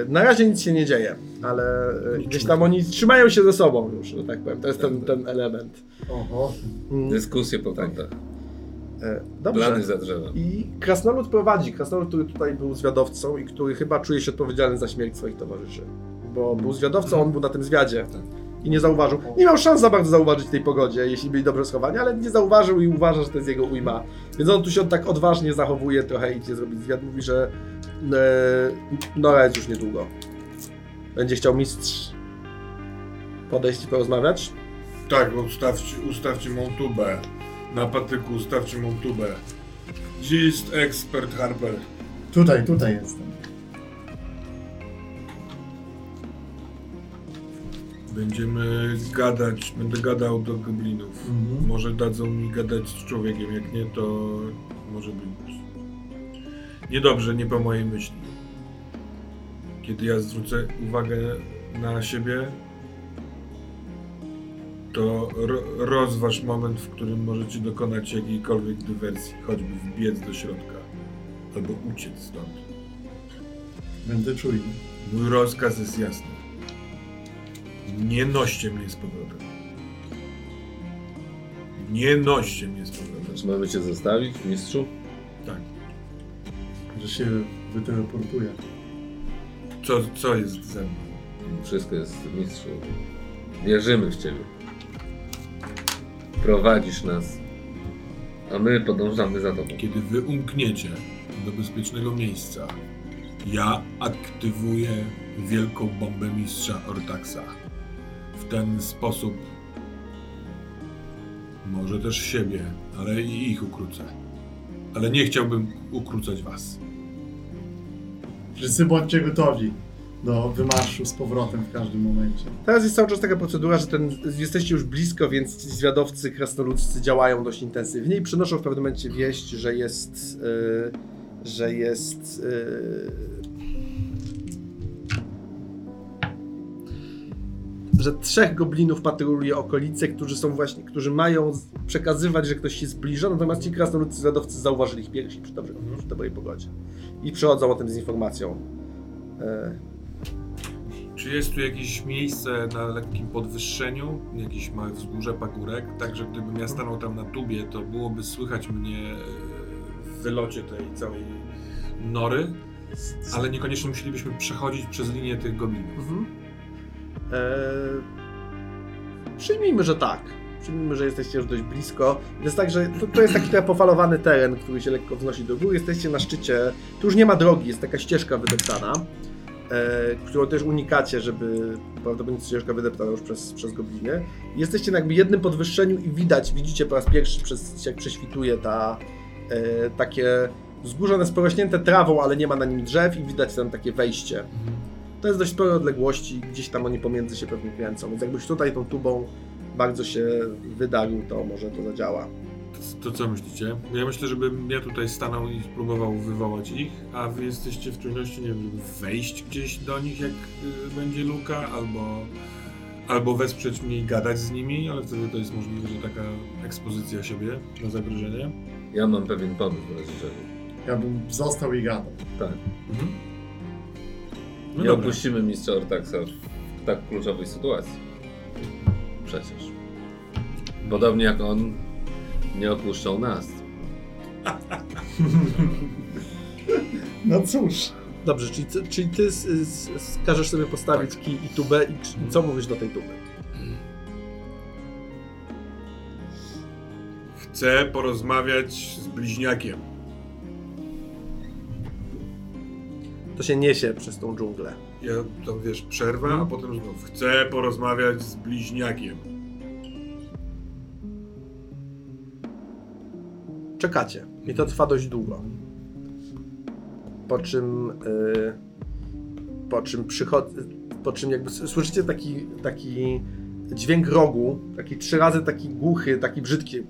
Na razie nic się nie dzieje, ale e, gdzieś tam oni trzymają się ze sobą już, że tak powiem. To jest ten, ten element. Oho. Mm, Dyskusje po kątach. e, Dobrze. Plany za drzewem. I Krasnolud prowadzi. Krasnolud, który tutaj był zwiadowcą i który chyba czuje się odpowiedzialny za śmierć swoich towarzyszy. Bo był zwiadowcą, on był na tym zwiadzie i nie zauważył. Nie miał szans za bardzo zauważyć w tej pogodzie, jeśli byli dobrze schowani, ale nie zauważył i uważa, że to jest jego ujma. Więc on tu się tak odważnie zachowuje, trochę idzie zrobić zwiad. Mówi, że e, Nora jest już niedługo. Będzie chciał mistrz podejść i porozmawiać. Tak, ustawcie, ustawcie mą tubę. Na patyku ustawcie mą tubę. Gdzie jest ekspert Harper? Tutaj, tutaj jestem. Będziemy gadać, będę gadał do goblinów. Mhm. Może dadzą mi gadać z człowiekiem, jak nie, to może być niedobrze, nie po mojej myśli. Kiedy ja zwrócę uwagę na siebie, to ro rozważ moment, w którym możecie dokonać jakiejkolwiek dywersji, choćby wbiec do środka, albo uciec stąd. Będę czujny. Mój rozkaz jest jasny. Nie noście mnie z powrotem. Nie noście mnie z powrotem. Czy mamy cię zostawić, mistrzu? Tak. Że się wyteleportuję. Co, co jest ze mną? Wszystko jest, mistrzu. Wierzymy w ciebie. Prowadzisz nas. A my podążamy za tobą. Kiedy wy umkniecie do bezpiecznego miejsca, ja aktywuję wielką bombę mistrza Ortaxa. W ten sposób może też siebie, ale i ich ukrócę. Ale nie chciałbym ukrócać was. Wszyscy bądźcie gotowi do wymarszu z powrotem w każdym momencie. Teraz jest cały czas taka procedura, że ten, jesteście już blisko, więc ci zwiadowcy krasnoludzcy działają dość intensywnie i przynoszą w pewnym momencie wieść, że jest. y, że jest. y, że trzech goblinów patroluje okolice, którzy są właśnie, którzy mają przekazywać, że ktoś się zbliża, natomiast ci krasnoludcy zwiadowcy zauważyli ich pierwsi przy, dobrej- przy dobrej pogodzie. I przychodzą o tym z informacją. Y, Czy jest tu jakieś miejsce na lekkim podwyższeniu? Jakieś małe wzgórze, pagórek? Tak, że gdybym ja stanął tam na tubie, to byłoby słychać mnie w wylocie tej całej nory, ale niekoniecznie musielibyśmy przechodzić przez linię tych goblinów. Mhm. Eee, przyjmijmy, że tak. Przyjmijmy, że jesteście już dość blisko. To jest tak, że to, to jest taki pofalowany teren, który się lekko wznosi do góry. Jesteście na szczycie. Tu już nie ma drogi, jest taka ścieżka wydeptana, e, którą też unikacie, żeby prawdopodobnie ścieżka wydeptana już przez, przez gobliny. Jesteście na jakby jednym podwyższeniu i widać, widzicie po raz pierwszy, przez, jak prześwituje ta e, takie wzgórze, jest porośnięte trawą, ale nie ma na nim drzew i widać tam takie wejście. To jest dość spore odległości, gdzieś tam oni pomiędzy się pewnie kręcą, więc jakbyś tutaj tą tubą bardzo się wydalił, to może to zadziała. To, to co myślicie? Ja myślę, żebym ja tutaj stanął i spróbował wywołać ich, a wy jesteście w czujności, nie wiem, wejść gdzieś do nich, jak y, będzie luka, albo, Albo wesprzeć mnie i gadać z nimi, ale wtedy to jest możliwe, że taka ekspozycja siebie na zagrożenie. Ja mam pewien pomysł w razie czego. Ja bym został i gadał. Tak. Mhm. No Nie dobra. opuścimy mistrza Ortaxa w tak kluczowej sytuacji. Przecież. Podobnie jak on nie opuszczał nas. No cóż, Dobrze, czyli, ty- czyli ty s- s- s- każesz sobie postawić kij i tubę i c- co mówisz do tej tuby? Chcę porozmawiać z bliźniakiem. To się niesie przez tą dżunglę. Ja tam wiesz, przerwa, a potem znów. Chcę porozmawiać z bliźniakiem. Czekacie. I to trwa dość długo. Po czym. y, po czym przychodzi. Po czym jakby słyszycie taki, taki dźwięk rogu, taki trzy razy taki głuchy, taki brzydki.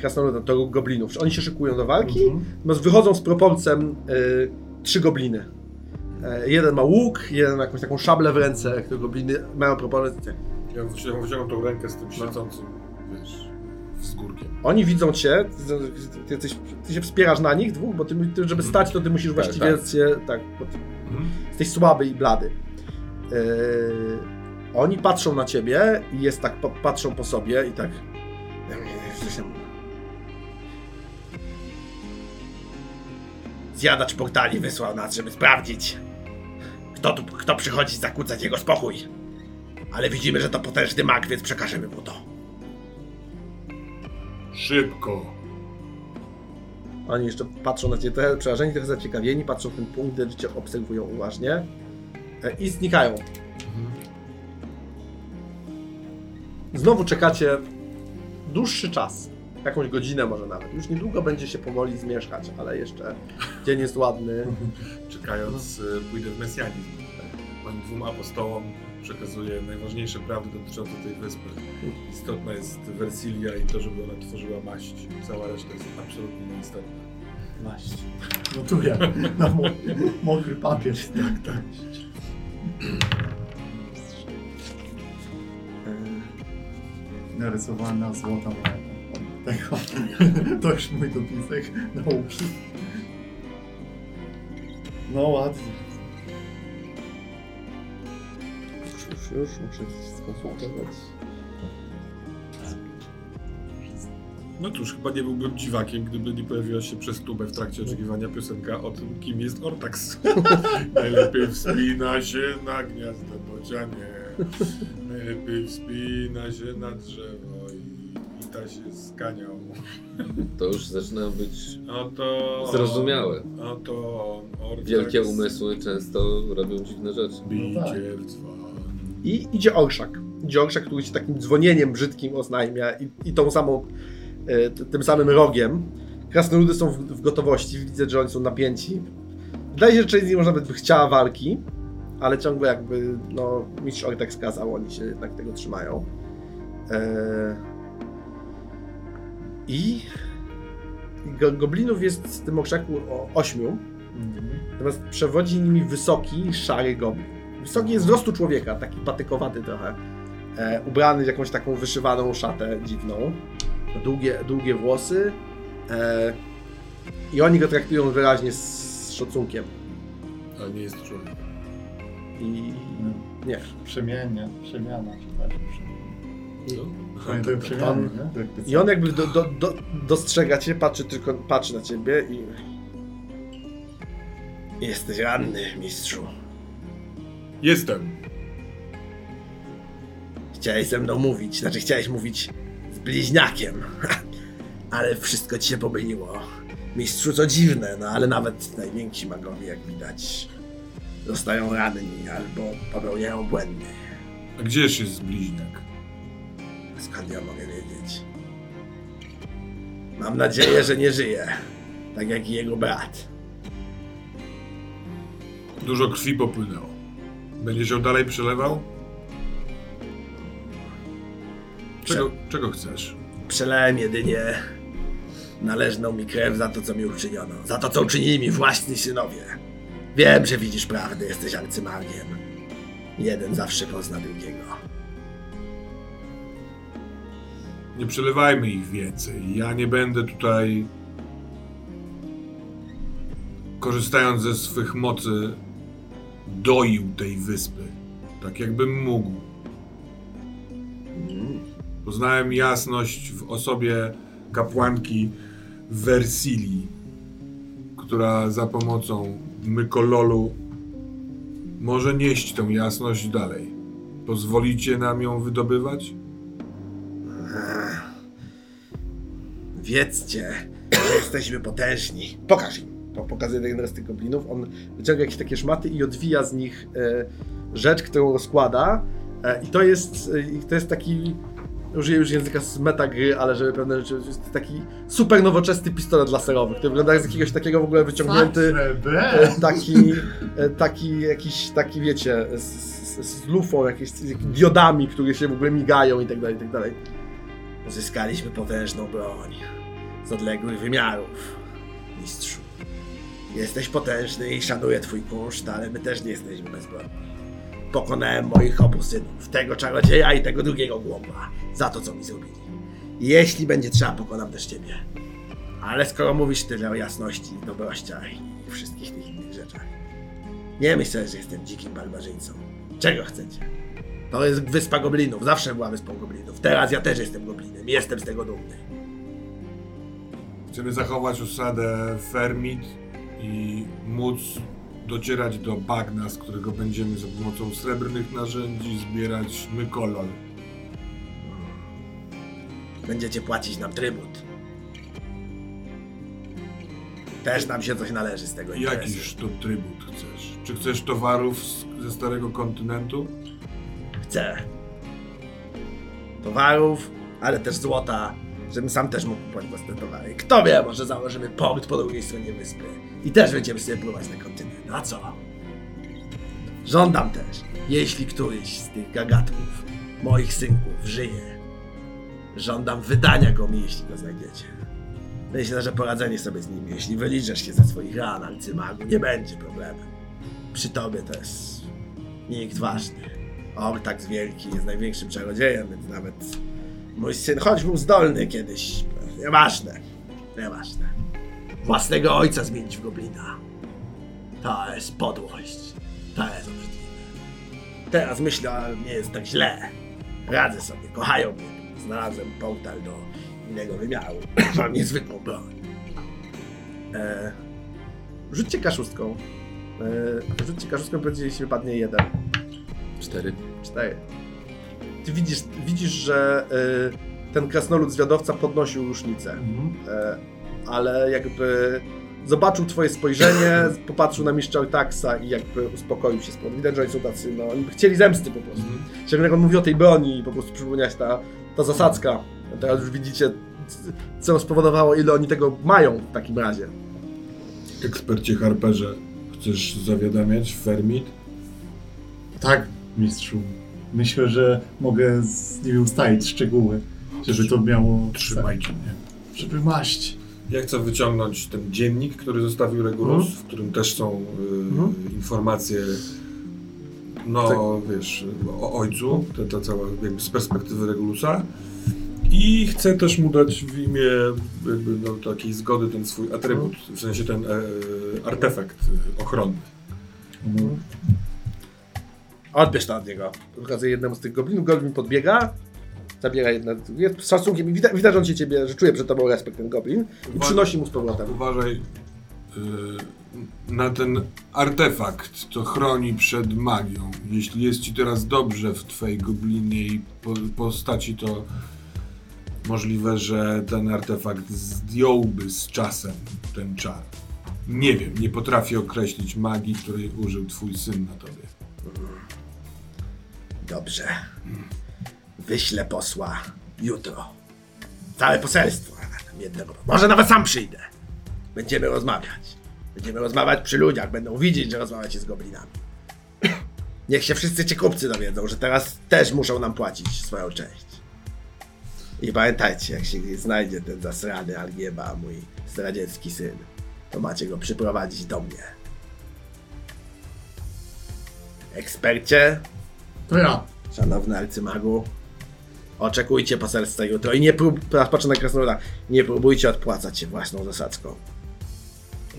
I krasnoluda to róg goblinów. Oni się szykują do walki, natomiast wychodzą z proporcem y, trzy gobliny. E, jeden ma łuk, jeden ma jakąś taką szablę w ręce, które gobliny mają proporcję. Ja wyciągam, tą rękę z tym świecącym, wiesz, z górkiem. Oni widzą cię, ty, ty, ty się wspierasz na nich dwóch, bo ty, ty żeby stać, to ty musisz właściwie tak. się, tak, bo ty Mhm. jesteś słaby i blady. Yy, oni patrzą na ciebie i jest tak, pa- patrzą po sobie i tak... Zjadacz portali wysłał nas, żeby sprawdzić, kto tu, kto przychodzi zakłócać jego spokój. Ale widzimy, że to potężny mag, więc przekażemy mu to. Szybko. Oni jeszcze patrzą na ciebie, trochę przerażeni, trochę zaciekawieni, patrzą w ten punkt, że cię obserwują uważnie e, i znikają. Znowu czekacie dłuższy czas, jakąś godzinę może nawet. Już niedługo będzie się powoli zmieszkać, ale jeszcze dzień jest ładny. Czekając, y, pójdę w mesjanizm. Moim dwóm apostołom przekazuję najważniejsze prawdy dotyczące tej wyspy. Istotna jest Wersilia i to, żeby ona tworzyła maść. Cała reszta jest absolutnie nieistotna. Maść. Notuję na mo mokry papier. Tak, tak. Narysowana złota moneta. Tego. To już mój dopisek nauki. No ładnie. Już, już, już muszę skonsultować. No cóż, chyba nie byłbym dziwakiem, gdyby nie pojawiła się przez tubę w trakcie oczekiwania piosenka o tym, kim jest Ortax. Najlepiej wspina się na gniazdo bocianie. Najlepiej wspina się na drzewo się skaniał. To już zaczyna być Oto... zrozumiałe. Oto Ortax. Wielkie umysły często robią dziwne rzeczy. Bicie No tak. I idzie orszak. Idzie orszak, który się takim dzwonieniem brzydkim oznajmia i, i tą samą, e, tym samym rogiem. Krasnoludy są w, w gotowości, widzę, że oni są napięci. Wydaje się, że część z nich może nawet by chciała walki, ale ciągle jakby, no, mistrz Ortek skazał, oni się jednak tego trzymają. E, I i go, goblinów jest w tym orszaku o ośmiu, Natomiast przewodzi nimi wysoki, szary goblin. Wysoki jest wzrostu człowieka, taki patykowaty trochę. E, ubrany w jakąś taką wyszywaną szatę dziwną. Długie, długie włosy. E, I oni go traktują wyraźnie z szacunkiem. Ale nie jest człowiek. I nie. Przemienia, przemiana, czy tak? No. Pamiętaj przemiany, I on jakby do, do, do, dostrzega cię, patrzy tylko patrzy na ciebie i... Jesteś ranny, mistrzu. Jestem. Chciałeś ze mną mówić, znaczy chciałeś mówić z bliźniakiem, ale wszystko ci się pomyliło. Mistrzu, co dziwne, no ale nawet najwięksi magowie, jak widać, zostają ranni albo popełniają błędy. A gdzież jest bliźniak? Skąd ja mogę wiedzieć? Mam nadzieję, że nie żyje, tak jak i jego brat. Dużo krwi popłynęło. Będzie się dalej przelewał? Czego, czego chcesz? Przelałem jedynie należną mi krew za to, co mi uczyniono. Za to, co uczynili mi własni synowie. Wiem, że widzisz prawdę, jesteś arcymagiem. Jeden zawsze pozna drugiego. Nie przelewajmy ich więcej. Ja nie będę tutaj, korzystając ze swych mocy, doił tej wyspy. Tak jakbym mógł. Poznałem jasność w osobie kapłanki Versili, która za pomocą Mykololu może nieść tę jasność dalej. Pozwolicie nam ją wydobywać? Wiedzcie, że jesteśmy potężni. Pokaż im. Po- Pokazuje jeden z tych goblinów. On wyciąga jakieś takie szmaty i odwija z nich e, rzecz, którą rozkłada. E, I to jest, e, to jest taki. Użyję już języka z metagry, ale żeby pewne rzeczy. Jest taki super nowoczesny pistolet laserowy, który wygląda jak z jakiegoś takiego w ogóle wyciągnięty. E, taki, e, taki jakiś, taki wiecie, z, z, z lufą, jakieś z jakimiś diodami, które się w ogóle migają i tak dalej, i tak dalej. Uzyskaliśmy potężną broń z odległych wymiarów, mistrzu. Jesteś potężny i szanuję twój kunszt, ale my też nie jesteśmy bezbronni. Pokonałem moich obu synów, tego czarodzieja i tego drugiego głąba, za to, co mi zrobili. Jeśli będzie trzeba, pokonam też ciebie. Ale skoro mówisz tyle o jasności, dobrościach i wszystkich tych innych rzeczach, nie myślę, że jestem dzikim barbarzyńcą. Czego chcecie? To jest wyspa goblinów, zawsze była wyspą goblinów. Teraz ja też jestem goblinem jestem z tego dumny. Chcemy zachować osadę Fermit i móc docierać do bagna, z którego będziemy za pomocą srebrnych narzędzi zbierać mykolol. Będziecie płacić nam trybut. Też nam się coś należy z tego interesu. Jakiż to trybut chcesz? Czy chcesz towarów z, ze starego kontynentu? Chcę. Towarów, ale też złota, żebym sam też mógł kupować własne towary. Kto wie, może założymy port po drugiej stronie wyspy i też będziemy sobie pływać na kontynent. A co? Żądam też, jeśli któryś z tych gagatków, moich synków, żyje, żądam wydania go mi, jeśli go znajdziecie. Myślę, że poradzenie sobie z nim, jeśli wyliczesz się ze swoich ran, arcymagu, nie będzie problemem. Przy tobie to jest nikt ważny. Ortak wielki jest największym czarodziejem, więc nawet mój syn, choć był zdolny kiedyś, nieważne, nieważne. Własnego ojca zmienić w goblina. To jest podłość. To jest obrzydliwe. Teraz myślę, ale nie jest tak źle. Radzę sobie, kochają mnie. Znalazłem portal do innego wymiaru. Mam niezwykłą broń. E, rzućcie kaszustką. E, rzućcie kaszustką, będzie jeśli wypadnie jeden. Cztery. Cztery. Ty widzisz, widzisz że y, ten krasnolud zwiadowca podnosił różnicę, Mhm. e, ale jakby zobaczył twoje spojrzenie, popatrzył na mistrza Artaxa i jakby uspokoił się. Widać, że oni są tacy, no, oni chcieli zemsty po prostu. Szczególnie jak on mówi o tej broni i po prostu przypomniała się ta, ta zasadzka. Teraz już widzicie, co spowodowało, ile oni tego mają w takim razie. Ekspercie Harperze, chcesz zawiadamiać Fermit? Tak, mistrzu. Myślę, że mogę z nimi ustalić szczegóły, żeby to miało Trzymajcie mnie. Żeby maść. Ja chcę wyciągnąć ten dziennik, który zostawił Regulus, Mhm. w którym też są y, Mhm. informacje, no Tak. wiesz, o ojcu, ta, ta cała jakby z perspektywy Regulusa. I chcę też mu dać w imię jakby, no, takiej zgody ten swój atrybut, w sensie ten e, artefakt e, ochronny. Mhm. Odbierz to od niego. Pokazuje jednemu z tych goblinów, goblin podbiega, zabiera jest z szacunkiem i widać, widać, że on się ciebie, że czuje przed tobą respekt ten goblin i przynosi mu z powrotem. Uważaj y, na ten artefakt, to chroni przed magią. Jeśli jest ci teraz dobrze w twojej gobliniej po, postaci, to możliwe, że ten artefakt zdjąłby z czasem ten czar. Nie wiem, nie potrafię określić magii, której użył twój syn na tobie. Dobrze. Wyślę posła jutro. Całe poselstwo. Jednego. Może nawet sam przyjdę. Będziemy rozmawiać. Będziemy rozmawiać przy ludziach. Będą widzieć, że rozmawiacie z goblinami. Niech się wszyscy ci kupcy dowiedzą, że teraz też muszą nam płacić swoją część. I pamiętajcie, jak się znajdzie ten zasrany Algieba, mój zdradziecki syn, to macie go przyprowadzić do mnie. Ekspercie, To ja. Szanowny arcymagu, oczekujcie poselstwa jutro i nie prób... Patrzę na krasnoluda. Nie próbujcie odpłacać się własną zasadzką.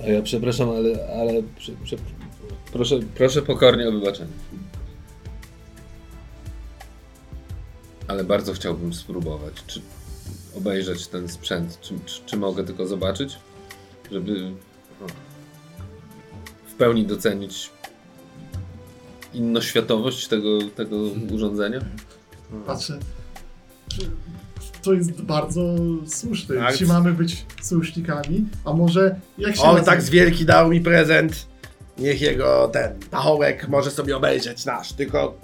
A ja przepraszam, ale, ale prze, prze, proszę, proszę pokornie o wybaczenie. Ale bardzo chciałbym spróbować, czy obejrzeć ten sprzęt. Czy, czy, czy mogę tylko zobaczyć, żeby w pełni docenić innoświatowość tego, tego urządzenia? Patrzę. To jest bardzo słuszne. Tak. Jeśli mamy być sojusznikami, a może jak się On nazywa? tak z wielki dał mi prezent. Niech jego ten pachołek może sobie obejrzeć nasz. Tylko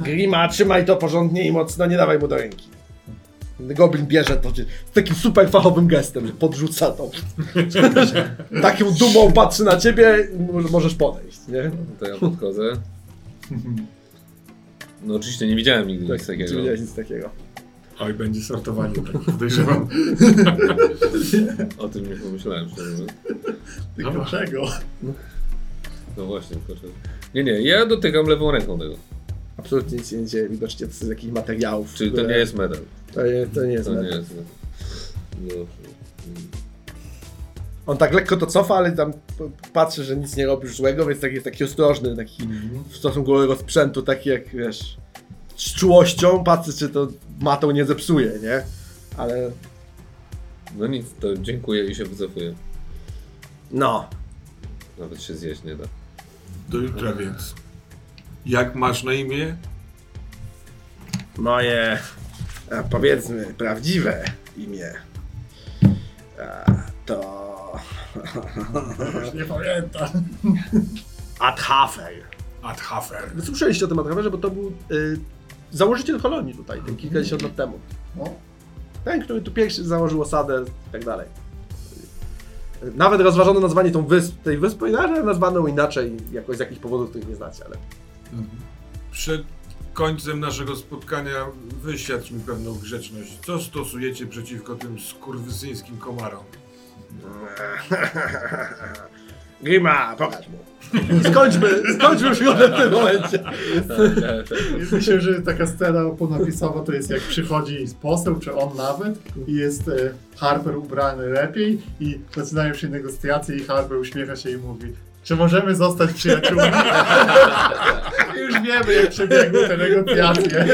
Grima, trzymaj to porządnie i mocno, nie dawaj mu do ręki. Goblin bierze to z takim super fachowym gestem, że podrzuca to. Taką dumą patrzy na ciebie, możesz podejść, nie? To ja podchodzę. No oczywiście nie widziałem nigdy nic Tak, takiego. nie widziałeś nic takiego. Oj, będzie sortowanie, tak podejrzewam. O tym nie pomyślałem, szczerze. Tylko czego? No właśnie, proszę. Nie, nie, ja dotykam lewą ręką tego. Absolutnie nic się nie dzieje, widocznie to z jakichś materiałów. Czyli to które- nie jest medal. To nie, to nie jest To nie medal. jest medal. Dobrze. On tak lekko to cofa, ale tam patrzy, że nic nie robisz złego, więc taki jest taki ostrożny, taki w stosunku do tego sprzętu, taki jak wiesz, z czułością, patrzy czy to matą nie zepsuje, nie? Ale No nic, to dziękuję i się wycofuję. no, Nawet się zjeść nie da. Do jutra więc. Jak masz na imię? moje, a, powiedzmy, prawdziwe imię a, to Już nie pamiętam. Adhafer. Adhafer. Słyszeliście o tym Adhaferze, bo to był y, założyciel kolonii tutaj, ten kilkadziesiąt lat temu. No. Ten, który tu pierwszy założył osadę i tak dalej. Nawet rozważono nazwanie tą wysp, tej wyspy, ale nazwano inaczej, jakoś z jakichś powodów, których nie znacie, ale... Przed końcem naszego spotkania wyświadcz mi pewną grzeczność. Co stosujecie przeciwko tym skurwysyńskim komarom? Grima, pokaż mu. Skończmy, skończmy przygodę w tym momencie. Myślę, że taka scena ponapisowa to jest jak przychodzi poseł, czy on nawet i jest e, Harper ubrany lepiej i zaczynają się negocjacje i Harper uśmiecha się i mówi czy możemy zostać przyjaciółmi? Już wiemy jak przebiegły te negocjacje.